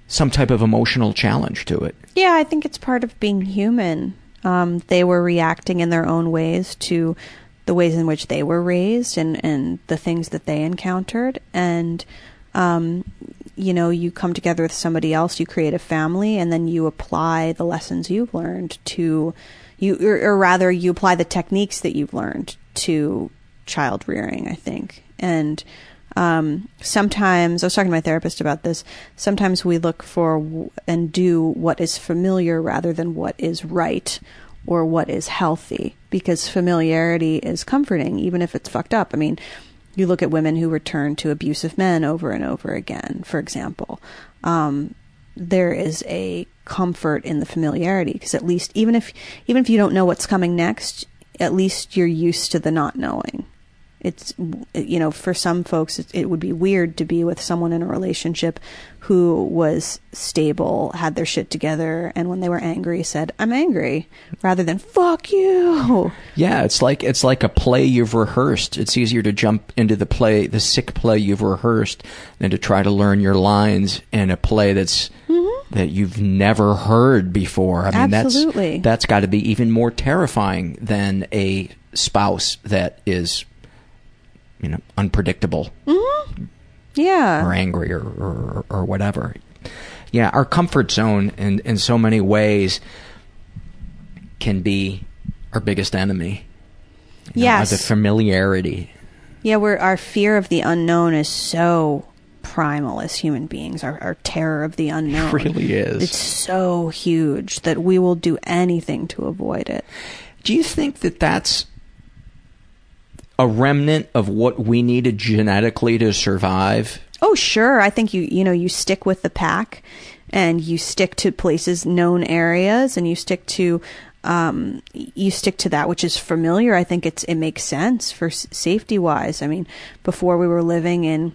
some type of emotional challenge to it. Yeah i think it's part of being human. Um, they were reacting in their own ways to the ways in which they were raised and, and the things that they encountered. And, um, you know, you come together with somebody else, you create a family, and then you apply the lessons you've learned to you, or, or rather, you apply the techniques that you've learned to child rearing, I think. And, um, sometimes I was talking to my therapist about this. Sometimes we look for and do what is familiar rather than what is right or what is healthy because familiarity is comforting, even if it's fucked up. I mean, you look at women who return to abusive men over and over again, for example. Um, there is a comfort in the familiarity because at least even if even if you don't know what's coming next, at least you're used to the not knowing it's you know for some folks it, it, would be weird to be with someone in a relationship who was stable had their shit together and when they were angry said i'm angry rather than fuck you yeah it's like it's like a play you've rehearsed it's easier to jump into the play the sick play you've rehearsed than to try to learn your lines in a play that's mm-hmm. that you've never heard before i mean Absolutely. that's that's got to be even more terrifying than a spouse that is you know unpredictable mm-hmm. Yeah or angry or, or or whatever yeah our comfort zone in in so many ways can be our biggest enemy you yes know, the familiarity Yeah, we're our fear of the unknown is so primal as human beings. Our, our terror of the unknown really is. It's so huge that we will do anything to avoid it. Do you think that that's a remnant of what we needed genetically to survive? Oh, sure. I think you you know you stick with the pack, and you stick to places, known areas, and you stick to um, you stick to that which is familiar. I think it's it makes sense for s- safety wise. I mean, before we were living in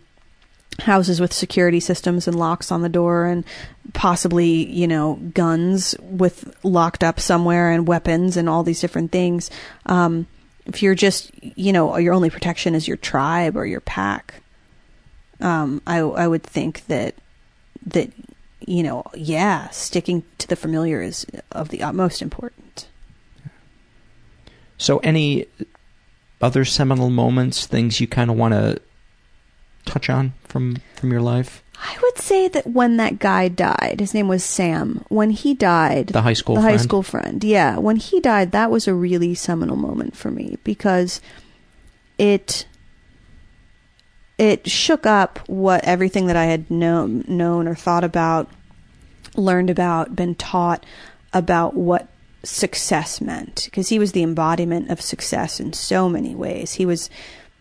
houses with security systems and locks on the door and possibly you know guns with locked up somewhere and weapons and all these different things um, if you're just you know your only protection is your tribe or your pack um, I, I would think that that you know yeah sticking to the familiar is of the utmost important So, any other seminal moments, things you kind of want to touch on from from your life? I would say that when that guy died, his name was Sam. When he died, The high school the high school friend, yeah. When he died, that was a really seminal moment for me because it it shook up what everything that I had known known or thought about, learned about, been taught about what success meant because he was the embodiment of success in so many ways. He was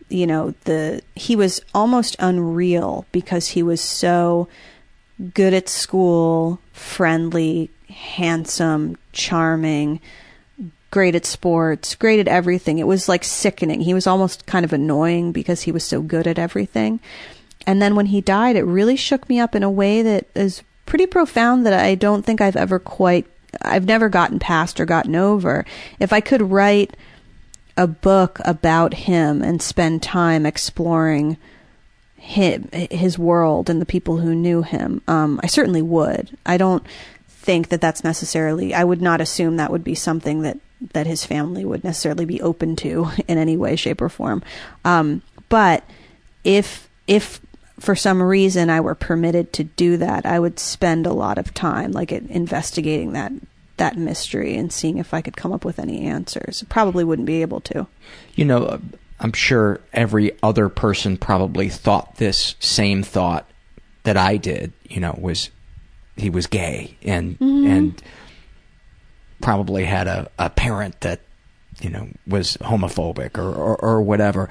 you know the he was almost unreal because he was so good at school, friendly, handsome, charming, great at sports, great at everything. It was like sickening. He was almost kind of annoying because he was so good at everything. And then when he died, it really shook me up in a way that is pretty profound that I don't think I've ever quite I've never gotten past or gotten over. If I could write a book about him and spend time exploring him, his world and the people who knew him, um, I certainly would. I don't think that that's necessarily. I would not assume that would be something that that his family would necessarily be open to in any way, shape, or form. Um, but if if for some reason I were permitted to do that, I would spend a lot of time like investigating that that mystery and seeing if I could come up with any answers. Probably wouldn't be able to. You know, I'm sure every other person probably thought this same thought that I did. You know, was he was gay and Mhm. and probably had a, a parent that you know was homophobic or, or or whatever.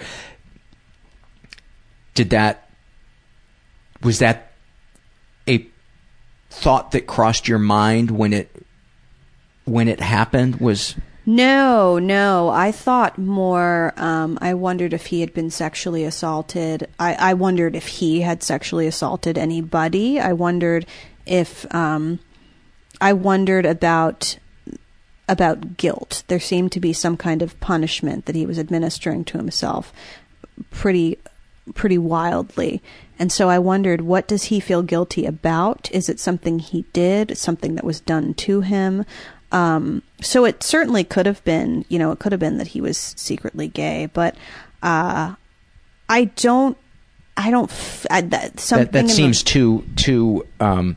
Did that was that a thought that crossed your mind when it when it happened was No, no. I thought more. Um, I wondered if he had been sexually assaulted. I, I wondered if he had sexually assaulted anybody. I wondered if. Um, I wondered about about guilt. There seemed to be some kind of punishment that he was administering to himself, pretty pretty wildly. And so I wondered, what does he feel guilty about? Is it something he did? Something that was done to him? Um, so it certainly could have been, you know, it could have been that he was secretly gay, but uh, I don't, I don't. F- I, that something that, that in the- seems too too um,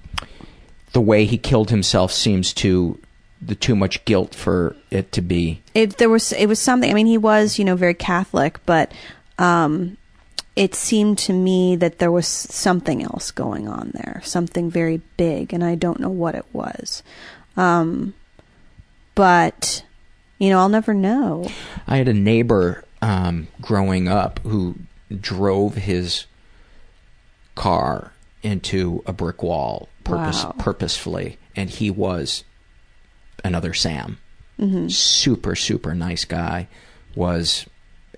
the way he killed himself seems too the too much guilt for it to be it there was it was something i mean he was you know very catholic but um it seemed to me that there was something else going on there something very big and i don't know what it was um but you know i'll never know I had a neighbor um, growing up who drove his car into a brick wall purpose, Wow. purposefully, and he was another Sam. Mhm. Super, super nice guy. Was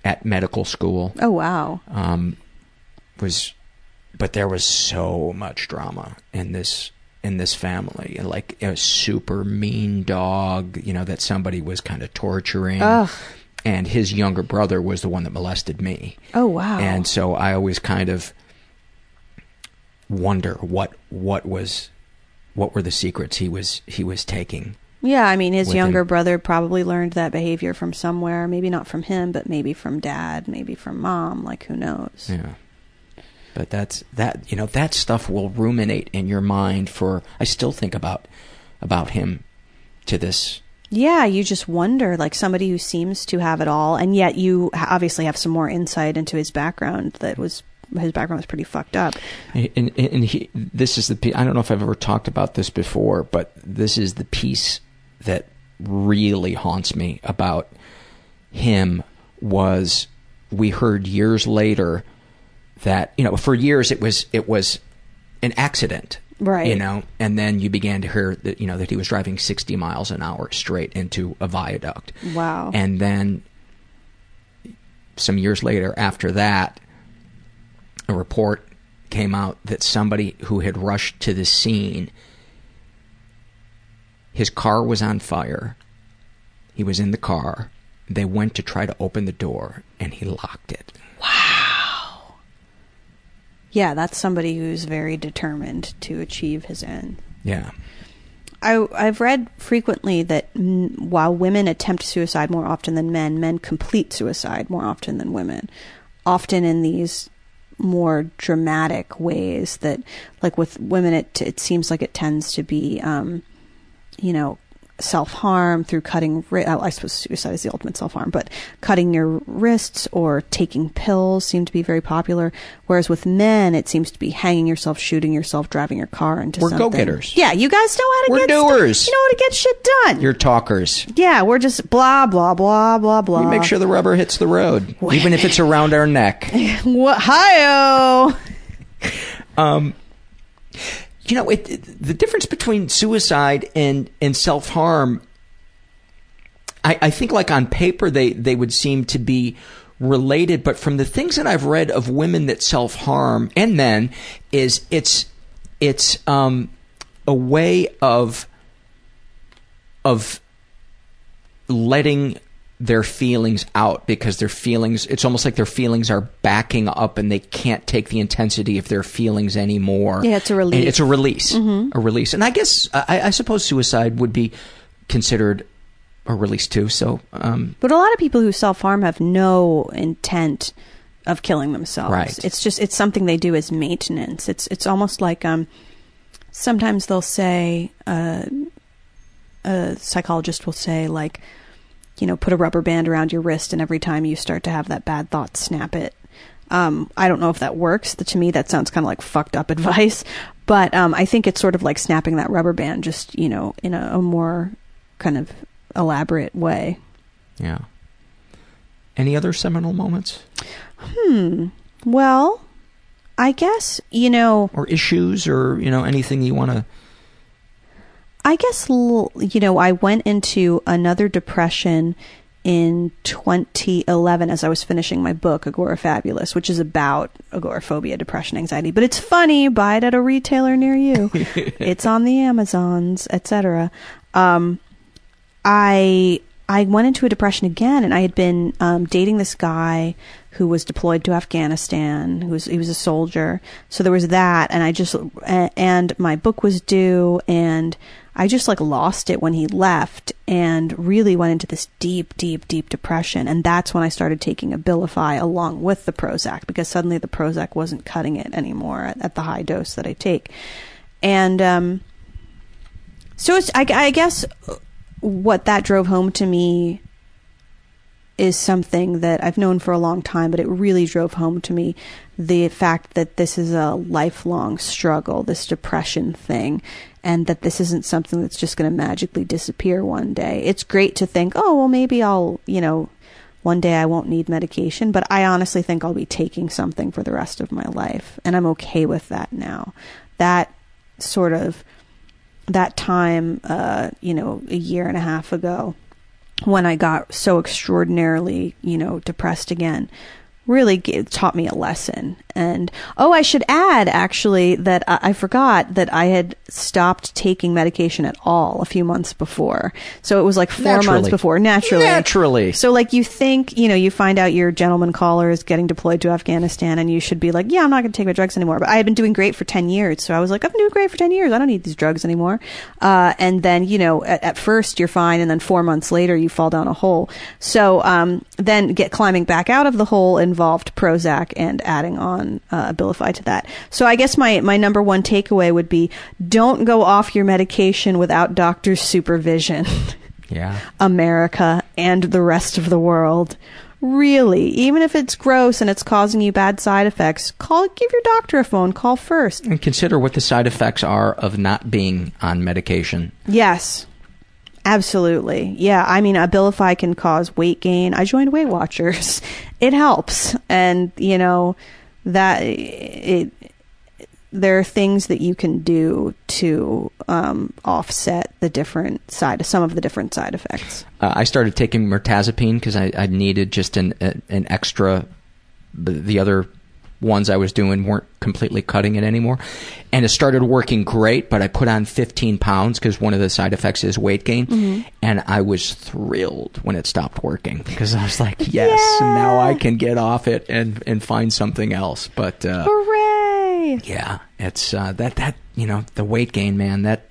at medical school. oh wow Um, was, but there was so much drama in this in this family, like a super mean dog. You know that somebody was kind of torturing Ugh. and his younger brother was the one that molested me. oh wow And so I always kind of wonder what what was what were the secrets he was he was taking. yeah i mean his younger him. brother probably learned that behavior from somewhere maybe not from him but maybe from dad maybe from mom like who knows Yeah. But that's that you know that stuff will ruminate in your mind for I still think about about him to this Yeah, you just wonder, like somebody who seems to have it all, and yet you obviously have some more insight into his background. That was his background was pretty fucked up. And, and, he, this is the I don't know if I've ever talked about this before, but this is the piece that really haunts me about him was we heard years later that you know for years it was it was an accident Right. you know and then you began to hear that you know that he was driving 60 miles an hour straight into a viaduct. Wow. and then some years later after that a report came out that somebody who had rushed to the scene his car was on fire. He was in the car. They went to try to open the door and he locked it yeah, that's somebody who's very determined to achieve his end. yeah I, I've read frequently that mm, while women attempt suicide more often than men, men complete suicide more often than women. Often in these more dramatic ways that, like with women, it, it seems like it tends to be, um, you know, self harm through cutting. Ri- oh, I suppose suicide is the ultimate self harm, but cutting your wrists or taking pills seem to be very popular. Whereas with men, it seems to be hanging yourself, shooting yourself, driving your car into We're something. go-getters. Yeah, you guys know how to We're get doers. you know how to get shit done. you're talkers yeah, we're just blah blah blah blah blah. we make sure the rubber hits the road even if it's around our neck What? Hi-oh. um, you know, it, it- the difference between suicide and and self harm. I, I think, like on paper, they they would seem to be related, but from the things that I've read of women that self harm and men, is it's it's um, a way of of letting their feelings out because their feelings it's almost like their feelings are backing up and they can't take the intensity of their feelings anymore Yeah, it's a And release. it's a release a release and i guess I, I suppose suicide would be considered a release too so um But a lot of people who self harm have no intent of killing themselves. Right. It's just it's something they do as maintenance. It's it's almost like um sometimes they'll say uh, a psychologist will say like you know put a rubber band around your wrist and every time you start to have that bad thought snap it. Um, I don't know if that works. To me, that sounds kind of like fucked up advice. But um, I think it's sort of like snapping that rubber band, just you know, in a, a more kind of elaborate way. yeah any other seminal moments Hmm. Well, I guess, you know, or issues or you know anything you want to I guess, you know, I went into another depression in 2011 as I was finishing my book, Agorafabulous, which is about agoraphobia, depression, anxiety. But it's funny. Buy it at a retailer near you. it's on the Amazons, etc. Um, I I went into a depression again, and I had been um, dating this guy who was deployed to Afghanistan. Who was he was a soldier, so there was that, and I just and my book was due, and I just like lost it when he left, and really went into this deep, deep, deep depression, and that's when I started taking Abilify along with the Prozac because suddenly the Prozac wasn't cutting it anymore at, at the high dose that I take, and um, so it's I, I guess what that drove home to me is something that I've known for a long time, but it really drove home to me the fact that this is a lifelong struggle, this depression thing, and that this isn't something that's just going to magically disappear one day. It's great to think, oh, well, maybe I'll, you know, one day I won't need medication, but I honestly think I'll be taking something for the rest of my life, and I'm okay with that now. That sort of that time, uh, you know, a year and a half ago, when I got so extraordinarily, you know, depressed again, really g taught me a lesson. And oh, I should add actually that I, I forgot that I had stopped taking medication at all a few months before. So it was like four months before, naturally. Naturally. So like you think, you know, you find out your gentleman caller is getting deployed to Afghanistan and you should be like, yeah, I'm not going to take my drugs anymore. But I had been doing great for 10 years. So I was like, I've been doing great for 10 years. I don't need these drugs anymore. Uh, and then, you know, at, at first you're fine. And then four months later you fall down a hole. So, um, then get climbing back out of the hole involved Prozac and adding on, uh, Abilify to that. So I guess my, my number one takeaway would be don't go off your medication without doctor's supervision. Yeah. America and the rest of the world. Really, even if it's gross and it's causing you bad side effects, call give your doctor a phone. Call first. And consider what the side effects are of not being on medication. Yes. Absolutely. Yeah, I mean Abilify can cause weight gain. I joined Weight Watchers. It helps. And, you know, that it there are things that you can do to um, offset the different side some of the different side effects. Uh, I started taking mirtazapine because I, I needed just an a, an extra. The other ones I was doing weren't completely cutting it anymore, and it started working great. But I put on 15 pounds because one of the side effects is weight gain, and I was thrilled when it stopped working because I was like, yes, now I can get off it and and find something else. But uh, Hooray! yeah, it's uh, that that you know the weight gain, man. That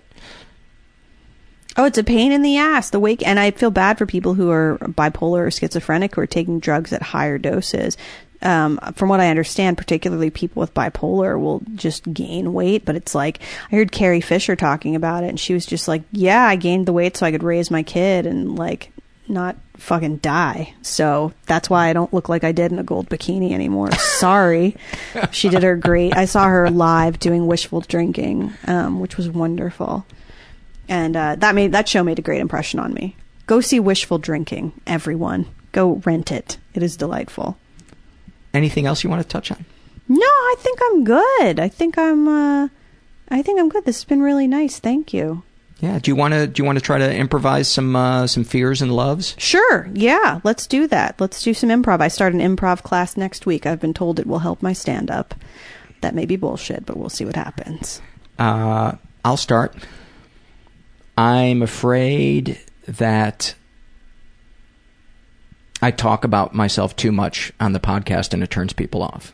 Oh, it's a pain in the ass. The weight, and I feel bad for people who are bipolar or schizophrenic who are taking drugs at higher doses. Um, from what I understand, particularly people with bipolar will just gain weight. But it's like I heard Carrie Fisher talking about it, and she was just like, "Yeah, I gained the weight so I could raise my kid and like not fucking die." So that's why I don't look like I did in a gold bikini anymore. Sorry, she did her great. I saw her live doing wishful drinking, um, which was wonderful and uh, that made that show made a great impression on me. Go see Wishful Drinking, everyone. Go rent it. It is delightful. Anything else you want to touch on? No, I think I'm good. I think I'm. Uh, I think I'm good. This has been really nice. Thank you. Yeah. Do you want to do you want to try to improvise some uh, some fears and loves? Sure. Yeah. Let's do that. Let's do some improv. I start an improv class next week. I've been told it will help my stand up. That may be bullshit, but we'll see what happens. Uh, I'll start. I'm afraid that I talk about myself too much on the podcast and it turns people off.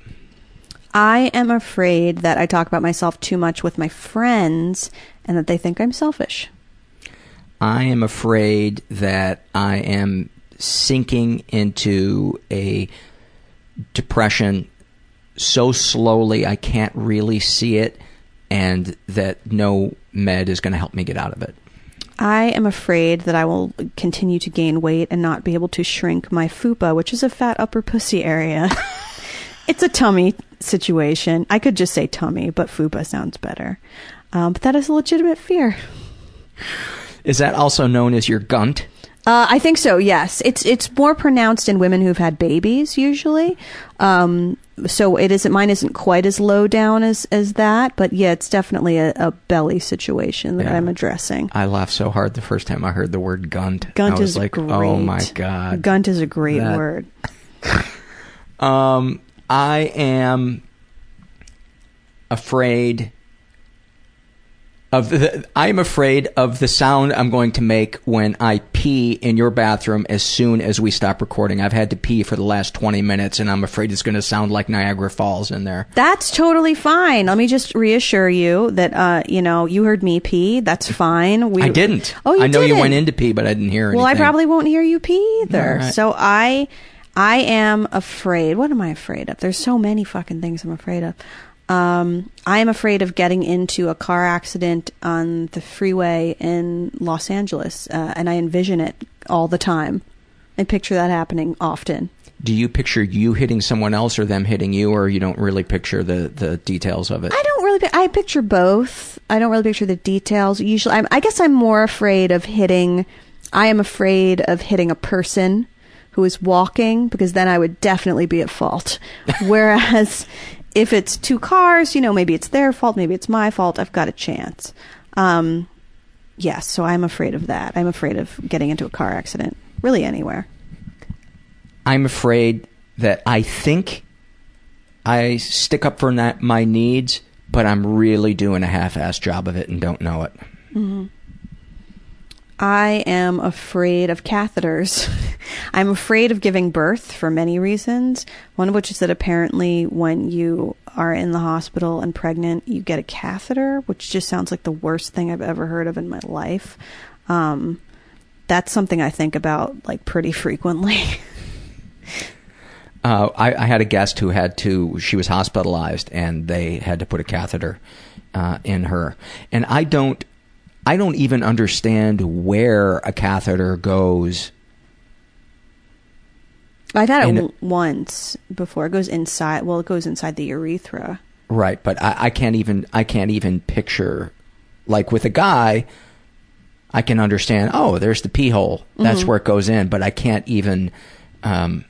I am afraid that I talk about myself too much with my friends and that they think I'm selfish. I am afraid that I am sinking into a depression so slowly I can't really see it, and that no med is going to help me get out of it. I am afraid that I will continue to gain weight and not be able to shrink my fupa, which is a fat upper pussy area. it's a tummy situation. I could just say tummy, but fupa sounds better. Um, but that is a legitimate fear. Is that also known as your gunt? Uh, I think so. Yes, it's it's more pronounced in women who've had babies usually. Um, so it isn't mine isn't quite as low down as as that, but yeah, it's definitely a, a belly situation that Yeah. I'm addressing. I laughed so hard the first time I heard the word gunt. Gunt I was is like, great. oh my god. Gunt is a great That- word. Um, I am afraid of the. I'm afraid of the sound I'm going to make when I pee in your bathroom as soon as we stop recording. I've had to pee for the last 20 minutes, and I'm afraid it's going to sound like Niagara Falls in there. That's totally fine. Let me just reassure you that uh, you know you heard me pee. That's fine. We, I didn't. Oh, you I know you didn't. went in to pee, but I didn't hear anything. Well, I probably won't hear you pee either. Right. So I, I am afraid. What am I afraid of? There's so many fucking things I'm afraid of. Um, I am afraid of getting into a car accident on the freeway in Los Angeles, uh, and I envision it all the time. I picture that happening often. Do you picture you hitting someone else or them hitting you, or you don't really picture the, the details of it? I don't really. I picture both. I don't really picture the details. Usually, I'm, I guess I'm more afraid of hitting. I am afraid of hitting a person who is walking because then I would definitely be at fault. Whereas if it's two cars, you know, maybe it's their fault, maybe it's my fault. I've got a chance. Um, yes, so I'm afraid of that. I'm afraid of getting into a car accident. Really, anywhere. I'm afraid that I think I stick up for my needs, but I'm really doing a half-ass job of it and don't know it. I am afraid of catheters. I'm afraid of giving birth for many reasons. One of which is that apparently, when you are in the hospital and pregnant, you get a catheter, which just sounds like the worst thing I've ever heard of in my life. Um, that's something I think about like pretty frequently. Uh, I, I had a guest who had to. She was hospitalized, and they had to put a catheter uh, in her. And I don't. I don't even understand where a catheter goes. I've had it And- once before. It goes inside. Well, it goes inside the urethra. Right, but I, I can't even I can't even picture like with a guy I can understand, oh, there's the pee hole. That's Mhm. where it goes in, but I can't even um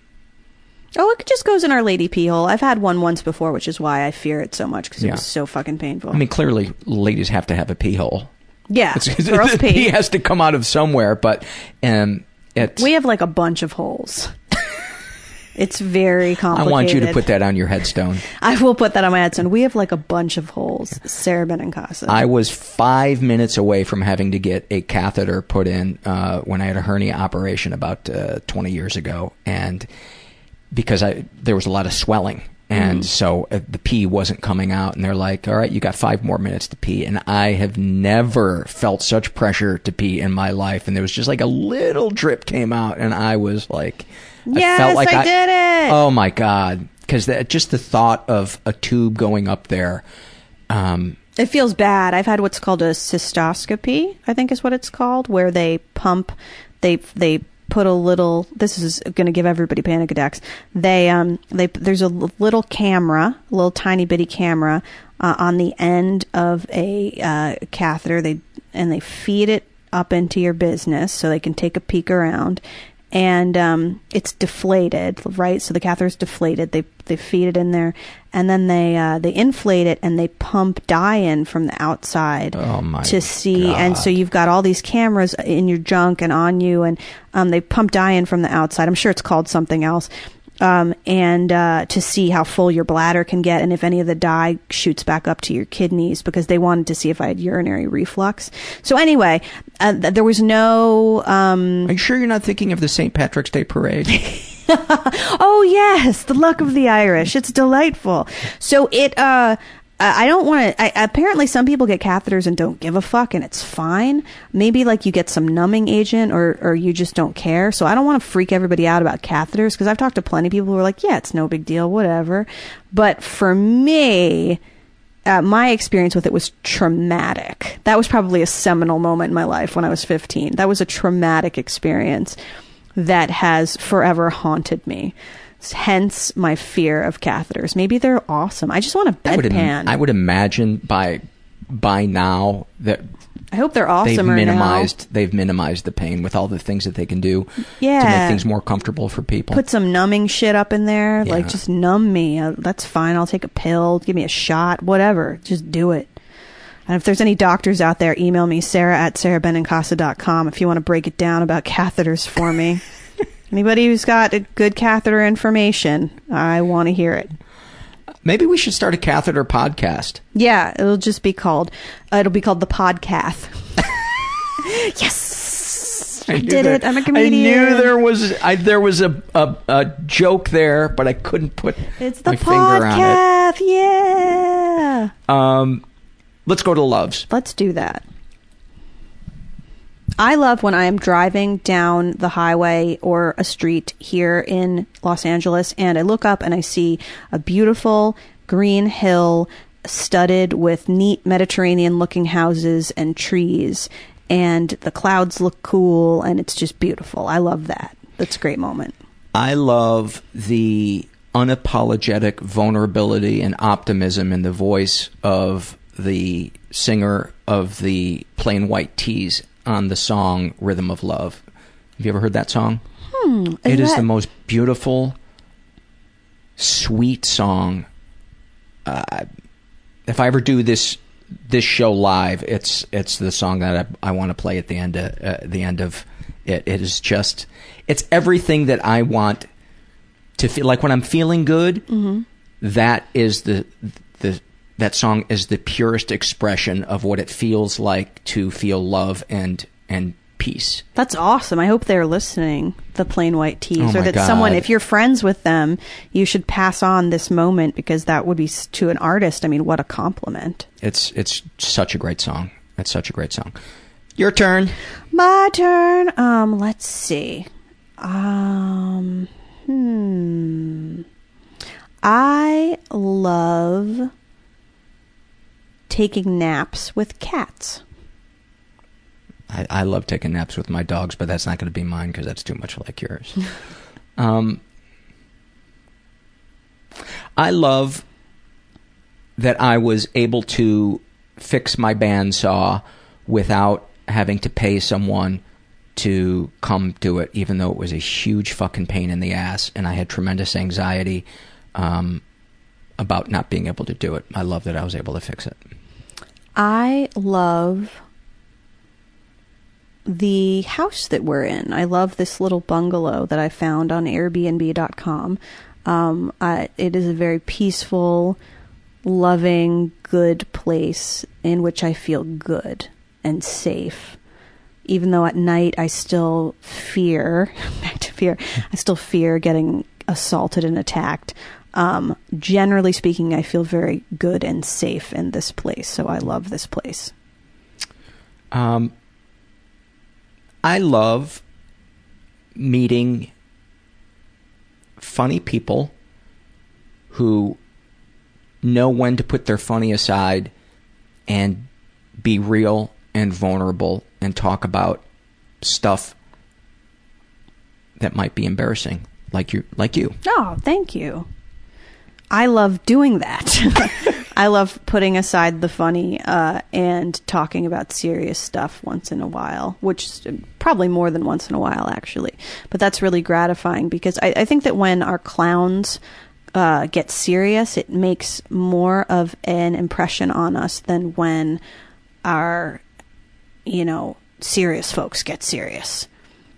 Oh, it just goes in our lady pee hole. I've had one once before, which is why I fear it so much because it Yeah. was so fucking painful. I mean clearly ladies have to have a pee hole. Yeah, girls pee. pee has to come out of somewhere, but um it We have like a bunch of holes. it's very complicated. I want you to put that on your headstone. I will put that on my headstone. We have like a bunch of holes. Sara Benincasa. I was five minutes away from having to get a catheter put in uh, when I had a hernia operation about uh, 20 years ago, and because I there was a lot of swelling, and Mhm. so uh, the pee wasn't coming out, and they're like, "All right, you got five more minutes to pee," and I have never felt such pressure to pee in my life, and there was just like a little drip came out, and I was like, I Yes, felt like I did it! Oh my god! Because just the thought of a tube going up there. Um, It feels bad. I've had what's called a cystoscopy, I think is what it's called, where they pump, they they put a little. This is going to give everybody panic attacks. They um they there's a little camera, a little tiny bitty camera uh, on the end of a uh, catheter. They and they feed it up into your business so they can take a peek around. And um, it's deflated, right? So the catheter is deflated. They they feed it in there, and then they uh, they inflate it and they pump dye in from the outside Oh my to see. And so you've got all these cameras in your junk and on you, and um, they pump dye in from the outside. I'm sure it's called something else. Um, and uh, to see how full your bladder can get, and if any of the dye shoots back up to your kidneys, because they wanted to see if I had urinary reflux. So anyway, uh, th- there was no. Um, Are you sure you're not thinking of the St. Patrick's Day parade? oh yes, the luck of the Irish. It's delightful. So it. Uh, I don't want to. Apparently, some people get catheters and don't give a fuck, and it's fine. Maybe like you get some numbing agent, or or you just don't care. So I don't want to freak everybody out about catheters because I've talked to plenty of people who are like, yeah, it's no big deal, whatever. But for me, uh, my experience with it was traumatic. That was probably a seminal moment in my life when I was 15. That was a traumatic experience that has forever haunted me. Hence my fear of catheters. Maybe they're awesome. I just want a I would, bedpan. I would imagine by by now that I hope they're awesome. they've minimized they've minimized the pain with all the things that they can do Yeah. to make things more comfortable for people. Put some numbing shit up in there. Like, just numb me. Uh, that's fine. I'll take a pill. Give me a shot. Whatever. Just do it. And if there's any doctors out there, email me, sara at sarabenincasa.com if you want to break it down about catheters for me. Anybody who's got a good catheter information, I want to hear it. Maybe we should start a catheter podcast. Yeah, it'll just be called, uh, it'll be called the podcast. yes! I, knew did there- it. I'm a comedian. I knew there was I, there was a, a a joke there, but I couldn't put It's the my finger on podcast. Yeah. Um, let's go to loves. Let's do that. I love when I am driving down the highway or a street here in Los Angeles and I look up and I see a beautiful green hill studded with neat Mediterranean looking houses and trees and the clouds look cool and it's just beautiful. I love that. That's a great moment. I love the unapologetic vulnerability and optimism in the voice of the singer of the Plain White T's on the song Rhythm of Love. Have you ever heard that song? Hmm. It is that- the most beautiful, sweet song. Uh, if I ever do this this show live, it's it's the song that I, I want to play at the end of uh, the end of it. It is just it's everything that I want to feel like when I'm feeling good. Mhm. that is the that song is the purest expression of what it feels like to feel love and and peace. That's awesome. I hope they're listening, the Plain White T's, Oh or that someone, if you're friends with them, you should pass on this moment because that would be to an artist. I mean, what a compliment. It's it's such a great song. It's such a great song. Your turn. My turn. Um, let's see. Um, hmm. I love taking naps with cats. I, I love taking naps with my dogs, but that's not going to be mine because that's too much like yours. um, I love that I was able to fix my bandsaw without having to pay someone to come do it, even though it was a huge fucking pain in the ass, and I had tremendous anxiety um, about not being able to do it. I love that I was able to fix it. I love the house that we're in. I love this little bungalow that I found on Airbnb.com. Um, I, it is a very peaceful, loving, good place in which I feel good and safe. Even though at night I still fear, back to fear, I still fear getting assaulted and attacked. Um, generally speaking, I feel very good and safe in this place, so I love this place. Um, I love meeting funny people who know when to put their funny aside and be real and vulnerable and talk about stuff that might be embarrassing like you like you Oh, thank you. I love doing that. I love putting aside the funny uh, and talking about serious stuff once in a while, which is probably more than once in a while, actually. But that's really gratifying because I, I think that when our clowns uh, get serious, it makes more of an impression on us than when our, you know, serious folks get serious.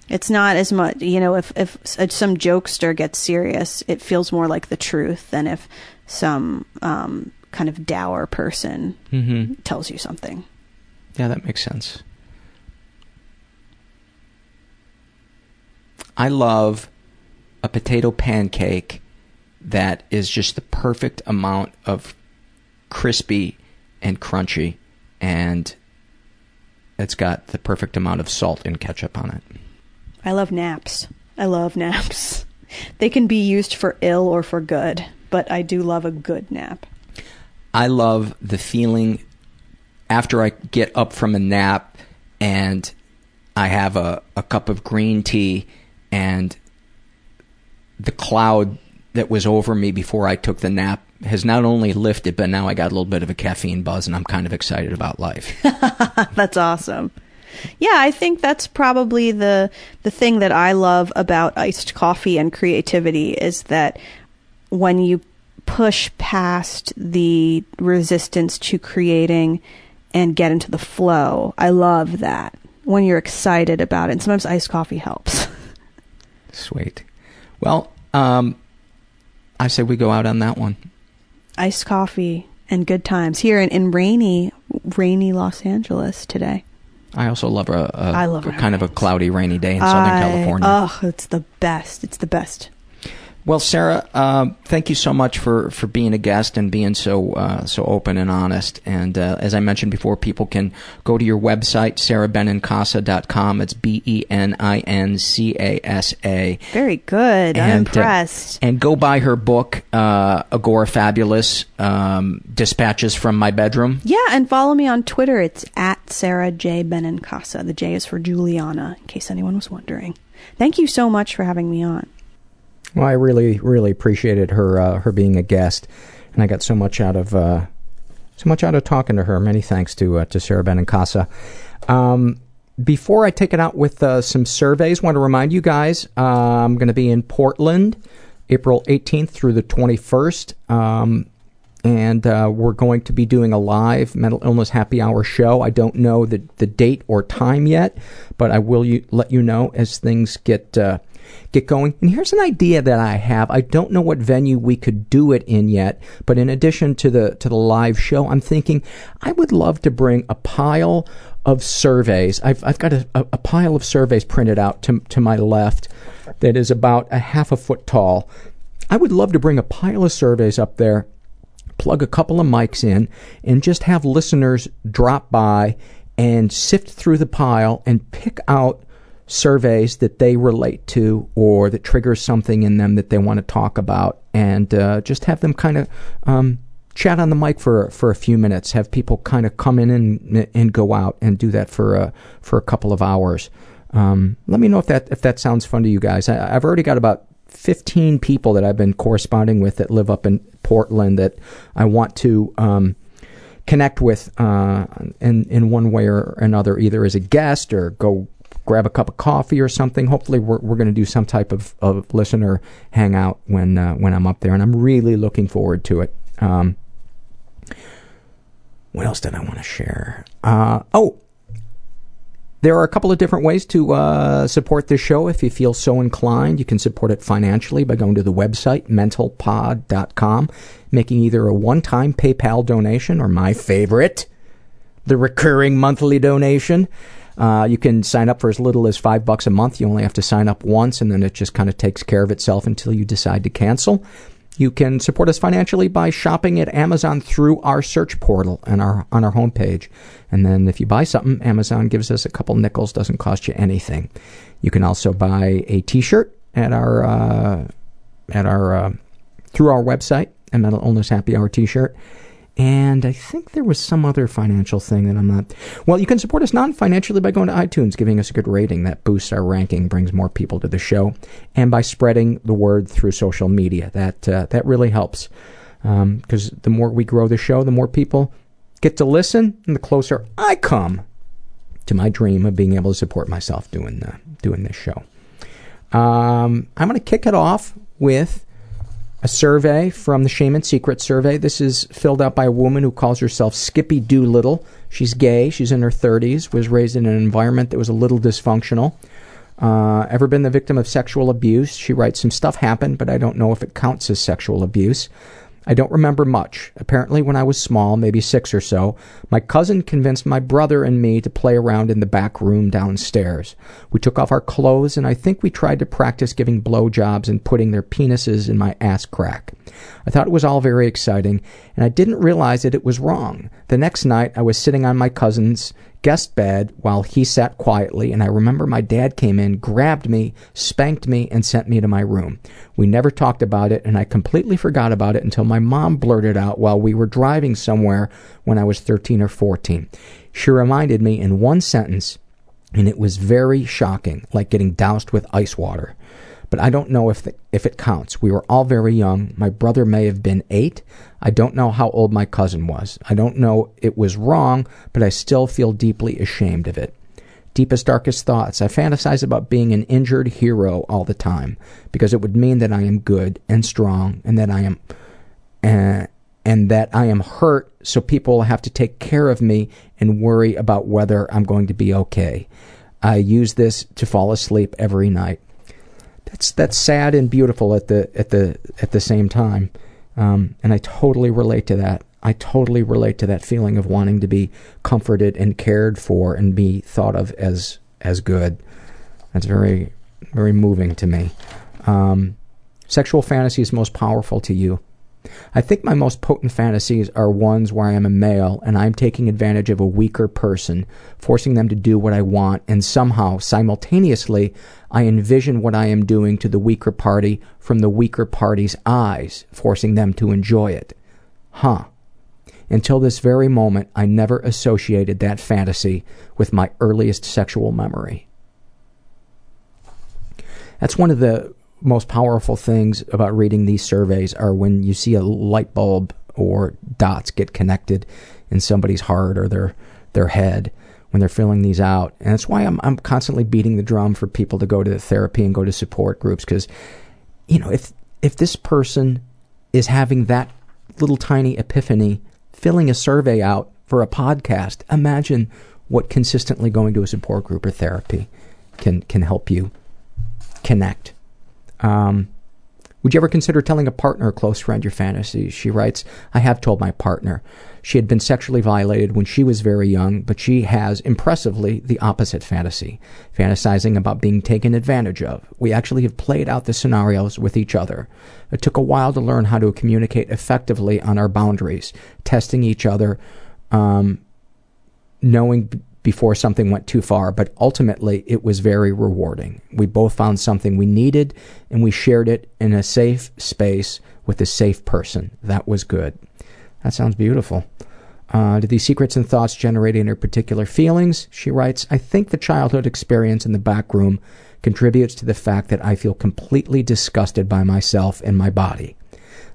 It's not as much, you know, if, if some jokester gets serious, it feels more like the truth than if some um, kind of dour person mm-hmm. tells you something. yeah that makes sense i love a potato pancake that is just the perfect amount of crispy and crunchy and it's got the perfect amount of salt and ketchup on it I love naps. I love naps. They can be used for ill or for good, but I do love a good nap. I love the feeling after I get up from a nap and I have a, a cup of green tea and the cloud that was over me before I took the nap has not only lifted, but now I got a little bit of a caffeine buzz and I'm kind of excited about life. That's awesome. Yeah, I think that's probably the the thing that I love about iced coffee and creativity is that when you push past the resistance to creating and get into the flow, I love that. When you're excited about it, and sometimes iced coffee helps. Sweet. Well, um, I say we go out on that one. iced coffee and good times here in, in rainy rainy Los Angeles today. I also love a, a, I love kind of a cloudy, rainy day in Southern I- California. Oh, it's the best. It's the best. Well, Sara, uh, thank you so much for, for being a guest and being so uh, so open and honest. And uh, as I mentioned before, people can go to your website, sarabenincasa.com. It's B E N I N C A S A. Very good. I'm And, uh, impressed. and go buy her book, uh, Agorafabulous, um, Dispatches from My Bedroom. yeah, and follow me on Twitter. It's at Sara J Benincasa. The J is for Juliana, in case anyone was wondering. Thank you so much for having me on. Well, I really, really appreciated her uh, her being a guest, and I got so much out of uh, so much out of talking to her. Many thanks to uh, to Sara Benincasa. Um, before I take it out with uh, some surveys, want to remind you guys uh, I'm going to be in Portland, April 18th through the 21st. Um, and uh, we're going to be doing a live mental illness happy hour show. I don't know the the date or time yet, but I will you, let you know as things get get going. And here's an idea that I have. I don't know what venue we could do it in yet, but in addition to the to the live show, I'm thinking I would love to bring a pile of surveys. I've I've got a, a, pile of surveys printed out to to my left that is about a half a foot tall. I would love to bring a pile of surveys up there plug a couple of mics in and just have listeners drop by and sift through the pile and pick out surveys that they relate to or that triggers something in them that they want to talk about and uh, just have them kind of um, chat on the mic for for a few minutes. Have people kind of come in and and go out and do that for a for a couple of hours. Um, let me know if that if that sounds fun to you guys. I, I've already got about 15 people that I've been corresponding with that live up in Portland that I want to um, connect with uh, in in one way or another, either as a guest or go grab a cup of coffee or something. Hopefully, we're we're going to do some type of, of listener hangout when uh, when I'm up there, and I'm really looking forward to it. Um, what else did I want to share? Uh, oh, there are a couple of different ways to uh, support this show if you feel so inclined. You can support it financially by going to the website, mentalpod.com, making either a one time PayPal donation or my favorite, the recurring monthly donation. Uh, you can sign up for as little as five bucks a month. You only have to sign up once, and then it just kind of takes care of itself until you decide to cancel. You can support us financially by shopping at Amazon through our search portal and our on our homepage. And then if you buy something, Amazon gives us a couple nickels, doesn't cost you anything. You can also buy a T-shirt at our uh, at our uh, through our website, a Mental Illness Happy Hour T-shirt. And I think there was some other financial thing that I'm not. Well, you can support us non financially by going to iTunes, giving us a good rating. That boosts our ranking, brings more people to the show, and by spreading the word through social media. That uh, that really helps because um, the more we grow the show, the more people get to listen, and the closer I come to my dream of being able to support myself doing uh, doing this show. Um, I'm going to kick it off with a survey from the Shame and Secret survey. This is filled out by a woman who calls herself Skippy Doolittle. She's gay. She's in her 30s. Was raised in an environment that was a little dysfunctional. Uh, ever been the victim of sexual abuse? She writes, Some stuff happened, but I don't know if it counts as sexual abuse. I don't remember much. Apparently, when I was small, maybe six or so, my cousin convinced my brother and me to play around in the back room downstairs. We took off our clothes, and I think we tried to practice giving blowjobs and putting their penises in my ass crack. I thought it was all very exciting, and I didn't realize that it was wrong. The next night, I was sitting on my cousin's guest bed while he sat quietly, and I remember my dad came in, grabbed me, spanked me, and sent me to my room. We never talked about it, and I completely forgot about it until my mom blurted out while we were driving somewhere when I was 13 or 14. She reminded me in one sentence, and it was very shocking, like getting doused with ice water but I don't know if the, if it counts. We were all very young. My brother may have been eight. I don't know how old my cousin was. I don't know it was wrong, but I still feel deeply ashamed of it. Deepest, darkest thoughts. I fantasize about being an injured hero all the time because it would mean that I am good and strong and that I am. Uh, and that I am hurt, so people have to take care of me and worry about whether I'm going to be okay. I use this to fall asleep every night that's that's sad and beautiful at the at the at the same time. Um, and I totally relate to that. I totally relate to that feeling of wanting to be comforted and cared for and be thought of as as good. That's very very moving to me. Um, sexual fantasies most powerful to you. I think my most potent fantasies are ones where I am a male and I'm taking advantage of a weaker person, forcing them to do what I want, and somehow, simultaneously, I envision what I am doing to the weaker party from the weaker party's eyes, forcing them to enjoy it. Huh. Until this very moment, I never associated that fantasy with my earliest sexual memory. That's one of the most powerful things about reading these surveys are when you see a light bulb or dots get connected in somebody's heart or their their head when they're filling these out. And that's why I'm I'm constantly beating the drum for people to go to therapy and go to support groups because you know, if if this person is having that little tiny epiphany filling a survey out for a podcast, imagine what consistently going to a support group or therapy can can help you connect um, would you ever consider telling a partner or close friend your fantasies? She writes, I have told my partner. She had been sexually violated when she was very young, but she has, impressively, the opposite fantasy, fantasizing about being taken advantage of. We actually have played out the scenarios with each other. It took a while to learn how to communicate effectively on our boundaries, testing each other, um, knowing before something went too far, but ultimately it was very rewarding. We both found something we needed and we shared it in a safe space with a safe person. That was good. That sounds beautiful. Uh, these secrets and thoughts generate any particular feelings? She writes, I think the childhood experience in the back room contributes to the fact that I feel completely disgusted by myself and my body.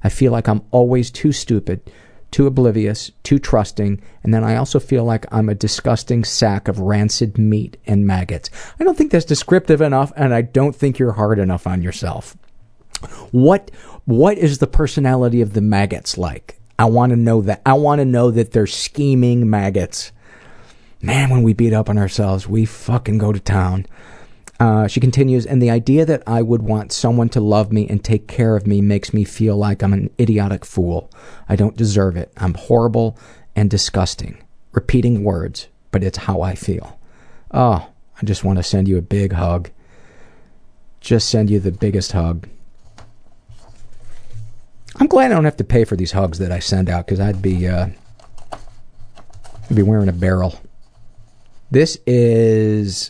I feel like I'm always too stupid, too oblivious, too trusting, and then I also feel like I'm a disgusting sack of rancid meat and maggots. I don't think that's descriptive enough, and I don't think you're hard enough on yourself. What what is the personality of the maggots like? I want to know that. I want to know that they're scheming maggots. Man, when we beat up on ourselves, we fucking go to town. Uh, she continues, and the idea that I would want someone to love me and take care of me makes me feel like I'm an idiotic fool. I don't deserve it. I'm horrible and disgusting. Repeating words, but it's how I feel. Oh, I just want to send you a big hug. Just send you the biggest hug. I'm glad I don't have to pay for these hugs that I send out because I'd be uh, I'd be wearing a barrel. This is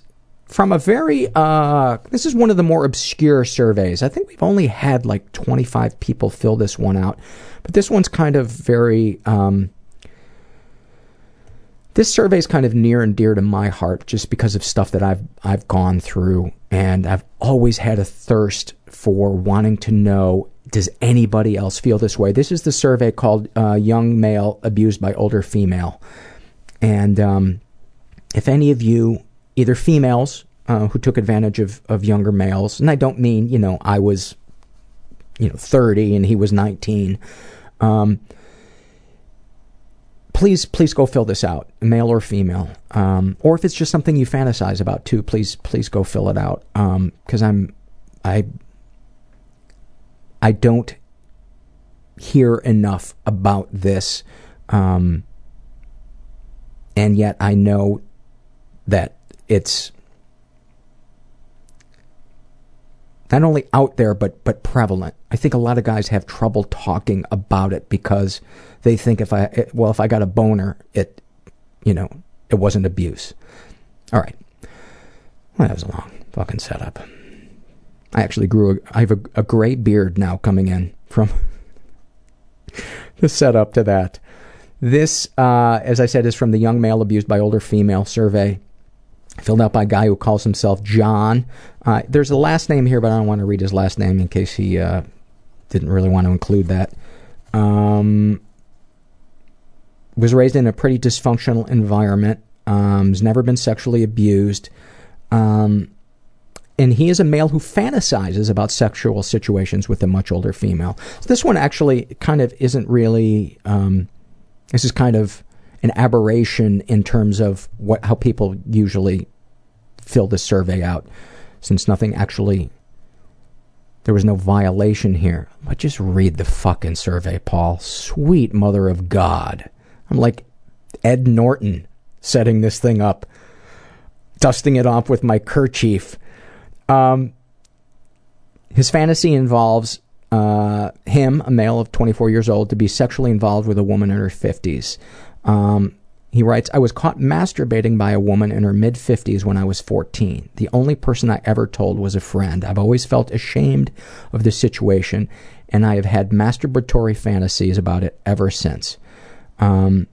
from a very uh, this is one of the more obscure surveys. I think we've only had like 25 people fill this one out, but this one's kind of very. Um, this survey is kind of near and dear to my heart just because of stuff that I've I've gone through and I've always had a thirst for wanting to know does anybody else feel this way? This is the survey called uh, Young Male Abused by Older Female. And um, if any of you, either females uh, who took advantage of, of younger males, and I don't mean, you know, I was, you know, 30 and he was 19, um, please, please go fill this out, male or female. Um, or if it's just something you fantasize about too, please, please go fill it out. Because I'm, I I don't hear enough about this, um, and yet I know that it's not only out there but but prevalent. I think a lot of guys have trouble talking about it because they think if I well if I got a boner, it you know it wasn't abuse. All right, well, that was a long fucking setup. I actually grew. A, I have a, a gray beard now coming in from the setup to that. This, uh, as I said, is from the Young Male Abused by Older Female survey, filled out by a guy who calls himself John. Uh, there's a last name here, but I don't want to read his last name in case he uh, didn't really want to include that. Um, was raised in a pretty dysfunctional environment. Um, has never been sexually abused. Um, and he is a male who fantasizes about sexual situations with a much older female. So this one actually kind of isn't really. Um, this is kind of an aberration in terms of what how people usually fill this survey out, since nothing actually. There was no violation here. But just read the fucking survey, Paul. Sweet mother of God. I'm like Ed Norton setting this thing up, dusting it off with my kerchief um, his fantasy involves uh, him, a male of 24 years old, to be sexually involved with a woman in her 50s. Um, he writes, I was caught masturbating by a woman in her mid 50s when I was 14. The only person I ever told was a friend. I've always felt ashamed of the situation, and I have had masturbatory fantasies about it ever since. Um,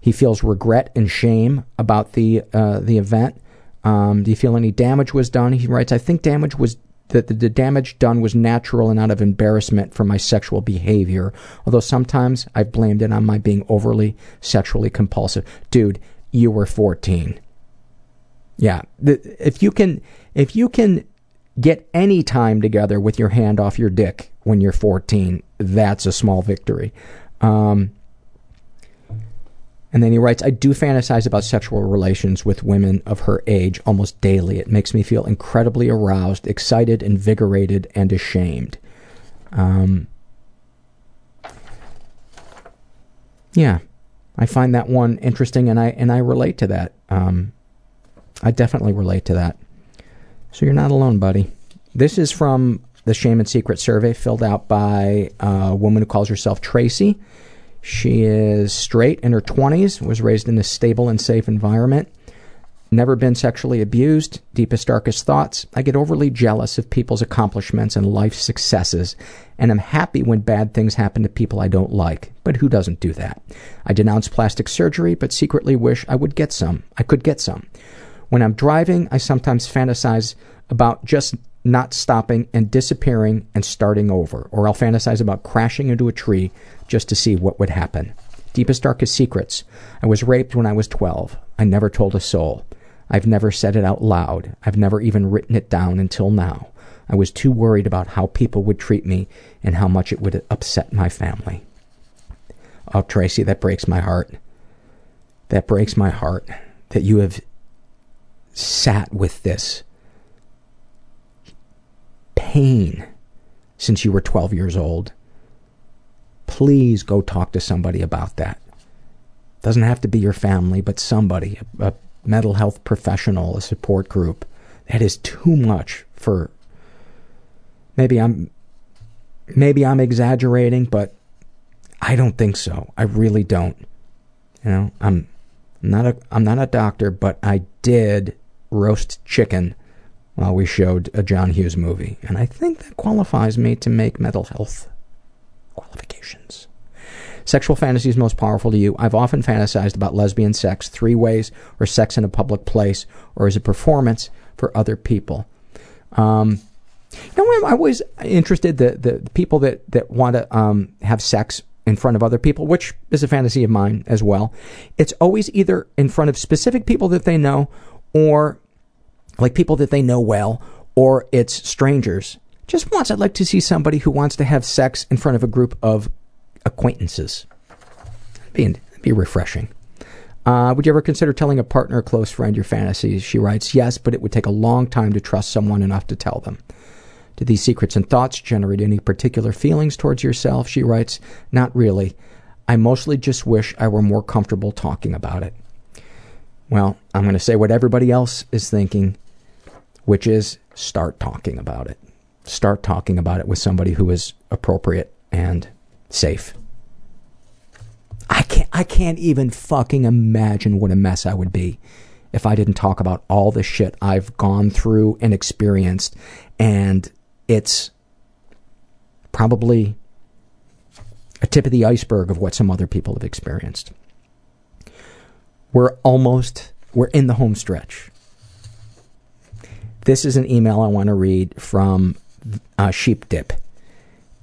he feels regret and shame about the uh, the event. Um, do you feel any damage was done? He writes, I think damage was that the, damage done was natural and out of embarrassment for my sexual behavior. Although sometimes I blamed it on my being overly sexually compulsive. Dude, you were 14. Yeah, if you can, if you can get any time together with your hand off your dick when you're 14, that's a small victory. Um, and then he writes, I do fantasize about sexual relations with women of her age almost daily. It makes me feel incredibly aroused, excited, invigorated, and ashamed. Um, yeah, I find that one interesting, and I and I relate to that. Um, I definitely relate to that. So you're not alone, buddy. This is from the Shame and Secret survey filled out by a woman who calls herself Tracy. She is straight in her 20s, was raised in a stable and safe environment. Never been sexually abused. Deepest, darkest thoughts. I get overly jealous of people's accomplishments and life successes, and am happy when bad things happen to people I don't like. But who doesn't do that? I denounce plastic surgery, but secretly wish I would get some. I could get some. When I'm driving, I sometimes fantasize about just not stopping and disappearing and starting over. Or I'll fantasize about crashing into a tree just to see what would happen. Deepest, darkest secrets. I was raped when I was 12. I never told a soul. I've never said it out loud. I've never even written it down until now. I was too worried about how people would treat me and how much it would upset my family. Oh, Tracy, that breaks my heart. That breaks my heart that you have sat with this pain since you were 12 years old. Please go talk to somebody about that. Doesn't have to be your family, but somebody, a, a mental health professional, a support group. That is too much for maybe I'm maybe I'm exaggerating, but I don't think so. I really don't. You know, I'm not a I'm not a doctor, but I did roast chicken while we showed a John Hughes movie, and I think that qualifies me to make mental health qualifications. Sexual fantasies most powerful to you. I've often fantasized about lesbian sex, three ways, or sex in a public place, or as a performance for other people. Um, you know, I'm always interested the the people that that want to um, have sex in front of other people, which is a fantasy of mine as well. It's always either in front of specific people that they know, or like people that they know well, or it's strangers. Just once, I'd like to see somebody who wants to have sex in front of a group of acquaintances. Be, be refreshing. Uh, would you ever consider telling a partner or close friend your fantasies? She writes, yes, but it would take a long time to trust someone enough to tell them. Do these secrets and thoughts generate any particular feelings towards yourself? She writes, not really. I mostly just wish I were more comfortable talking about it. Well, I'm going to say what everybody else is thinking, which is start talking about it. Start talking about it with somebody who is appropriate and safe. I can't I can't even fucking imagine what a mess I would be if I didn't talk about all the shit I've gone through and experienced and it's probably a tip of the iceberg of what some other people have experienced. We're almost we're in the home stretch. This is an email I want to read from uh, Sheep Dip,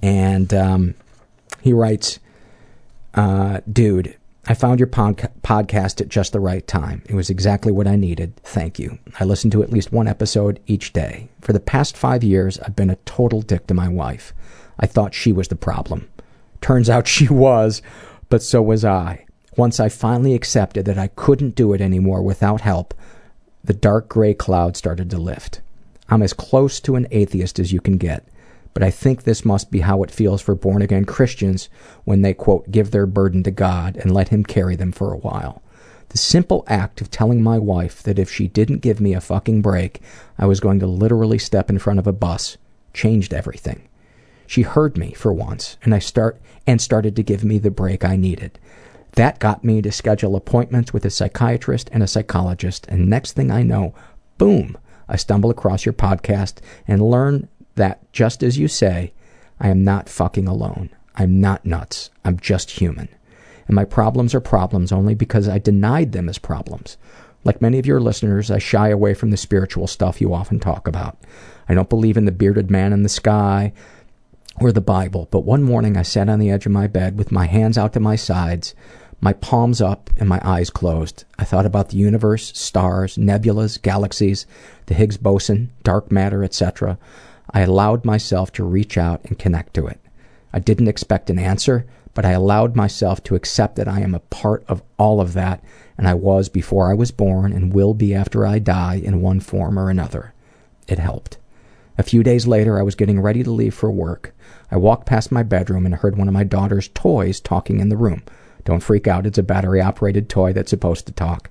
and um, he writes, uh, "Dude, I found your pod- podcast at just the right time. It was exactly what I needed. Thank you. I listen to at least one episode each day. For the past five years, I've been a total dick to my wife. I thought she was the problem. Turns out she was, but so was I. Once I finally accepted that I couldn't do it anymore without help, the dark gray cloud started to lift. I'm as close to an atheist as you can get, but I think this must be how it feels for born again Christians when they, quote, give their burden to God and let Him carry them for a while. The simple act of telling my wife that if she didn't give me a fucking break, I was going to literally step in front of a bus changed everything. She heard me for once, and I start and started to give me the break I needed. That got me to schedule appointments with a psychiatrist and a psychologist, and next thing I know, boom, I stumble across your podcast and learn that, just as you say, I am not fucking alone. I'm not nuts. I'm just human. And my problems are problems only because I denied them as problems. Like many of your listeners, I shy away from the spiritual stuff you often talk about. I don't believe in the bearded man in the sky or the Bible, but one morning I sat on the edge of my bed with my hands out to my sides, my palms up and my eyes closed. I thought about the universe, stars, nebulas, galaxies, the Higgs boson, dark matter, etc. I allowed myself to reach out and connect to it. I didn't expect an answer, but I allowed myself to accept that I am a part of all of that, and I was before I was born and will be after I die in one form or another. It helped. A few days later, I was getting ready to leave for work. I walked past my bedroom and heard one of my daughter's toys talking in the room. Don't freak out, it's a battery operated toy that's supposed to talk.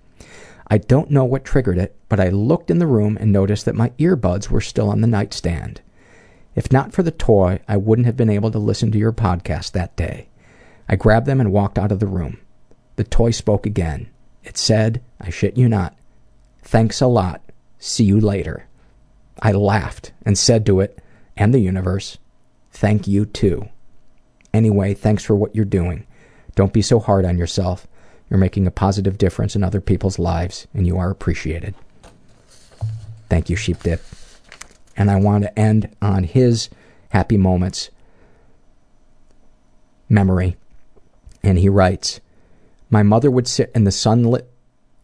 I don't know what triggered it, but I looked in the room and noticed that my earbuds were still on the nightstand. If not for the toy, I wouldn't have been able to listen to your podcast that day. I grabbed them and walked out of the room. The toy spoke again. It said, I shit you not, Thanks a lot. See you later. I laughed and said to it and the universe, Thank you too. Anyway, thanks for what you're doing. Don't be so hard on yourself. You're making a positive difference in other people's lives, and you are appreciated. Thank you, Sheep Dip. And I want to end on his happy moments memory. And he writes, My mother would sit in the sunlit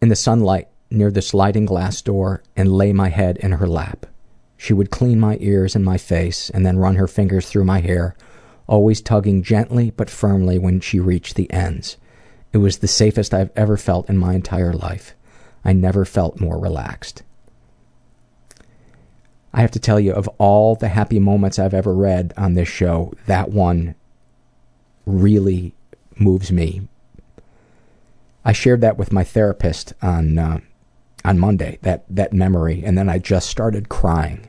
in the sunlight near the sliding glass door and lay my head in her lap. She would clean my ears and my face and then run her fingers through my hair, always tugging gently but firmly when she reached the ends. It was the safest I've ever felt in my entire life. I never felt more relaxed. I have to tell you, of all the happy moments I've ever read on this show, that one really moves me. I shared that with my therapist on uh, on Monday, that, that memory, and then I just started crying.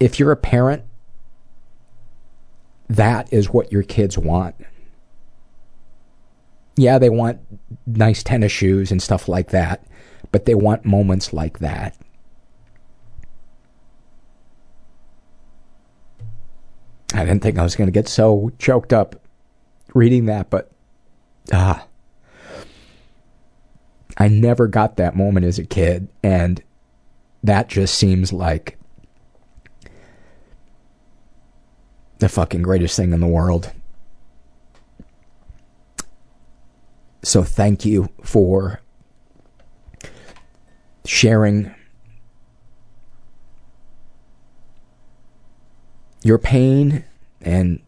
If you're a parent, that is what your kids want. Yeah, they want nice tennis shoes and stuff like that, but they want moments like that. I didn't think I was going to get so choked up reading that, but ah. I never got that moment as a kid, and that just seems like the fucking greatest thing in the world. So thank you for sharing your pain and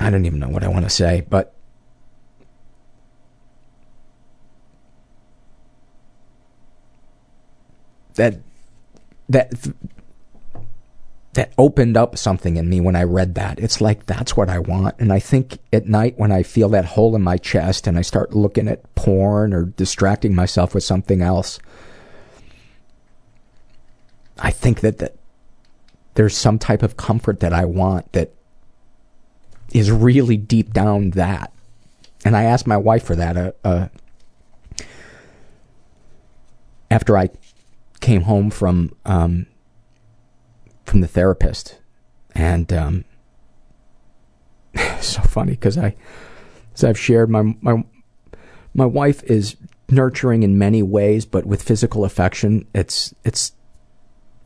I don't even know what I want to say, but that that that opened up something in me when I read that. It's like that's what I want. And I think at night when I feel that hole in my chest and I start looking at porn or distracting myself with something else, I think that, that there's some type of comfort that I want that is really deep down that. And I asked my wife for that uh, uh, after I came home from um, from the therapist, and um, so funny because I, as I've shared, my my my wife is nurturing in many ways, but with physical affection, it's it's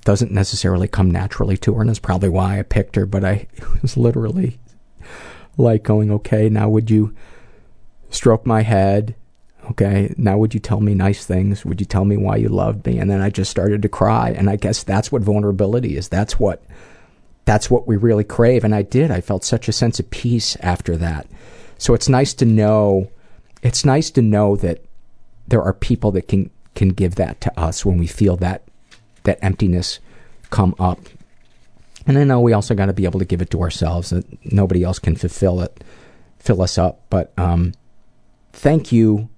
doesn't necessarily come naturally to her, and that's probably why I picked her. But I was literally like going, okay, now would you stroke my head? Okay, now would you tell me nice things? Would you tell me why you loved me? And then I just started to cry, and I guess that's what vulnerability is. That's what that's what we really crave, and I did. I felt such a sense of peace after that. So it's nice to know. It's nice to know that there are people that can can give that to us when we feel that that emptiness come up and I know we also got to be able to give it to ourselves. That nobody else can fulfill it, fill us up. But um, thank you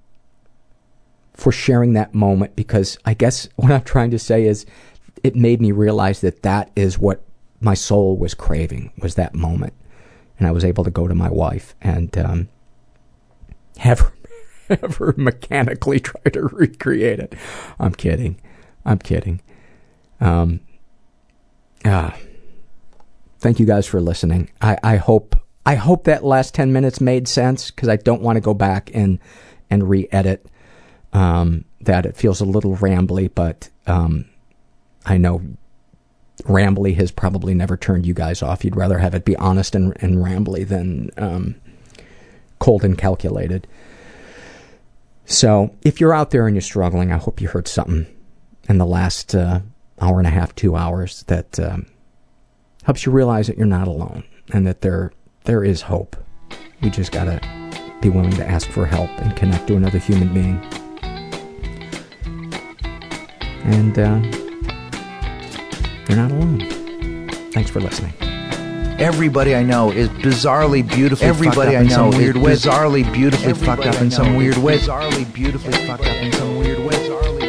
for sharing that moment because I guess what I'm trying to say is it made me realize that that is what my soul was craving was that moment, and I was able to go to my wife and um, have have her mechanically try to recreate it. I'm kidding. I'm kidding. Um, ah thank you guys for listening. I, I hope I hope that last ten minutes made sense because I don't want to go back and and re-edit um, that. It feels a little rambly, but um, I know rambly has probably never turned you guys off. You'd rather have it be honest and, and rambly than um, cold and calculated. So if you're out there and you're struggling, I hope you heard something in the last uh, hour and a half, two hours that um, helps you realize that you're not alone and that there there is hope. We just gotta be willing to ask for help and connect to another human being. And uh, you're not alone. Thanks for listening. Everybody I know is bizarrely beautifully Everybody fucked up I in some know weird is way. bizarrely beautifully Everybody fucked up in some weird way. Bizarrely beautifully fucked up in some weird way.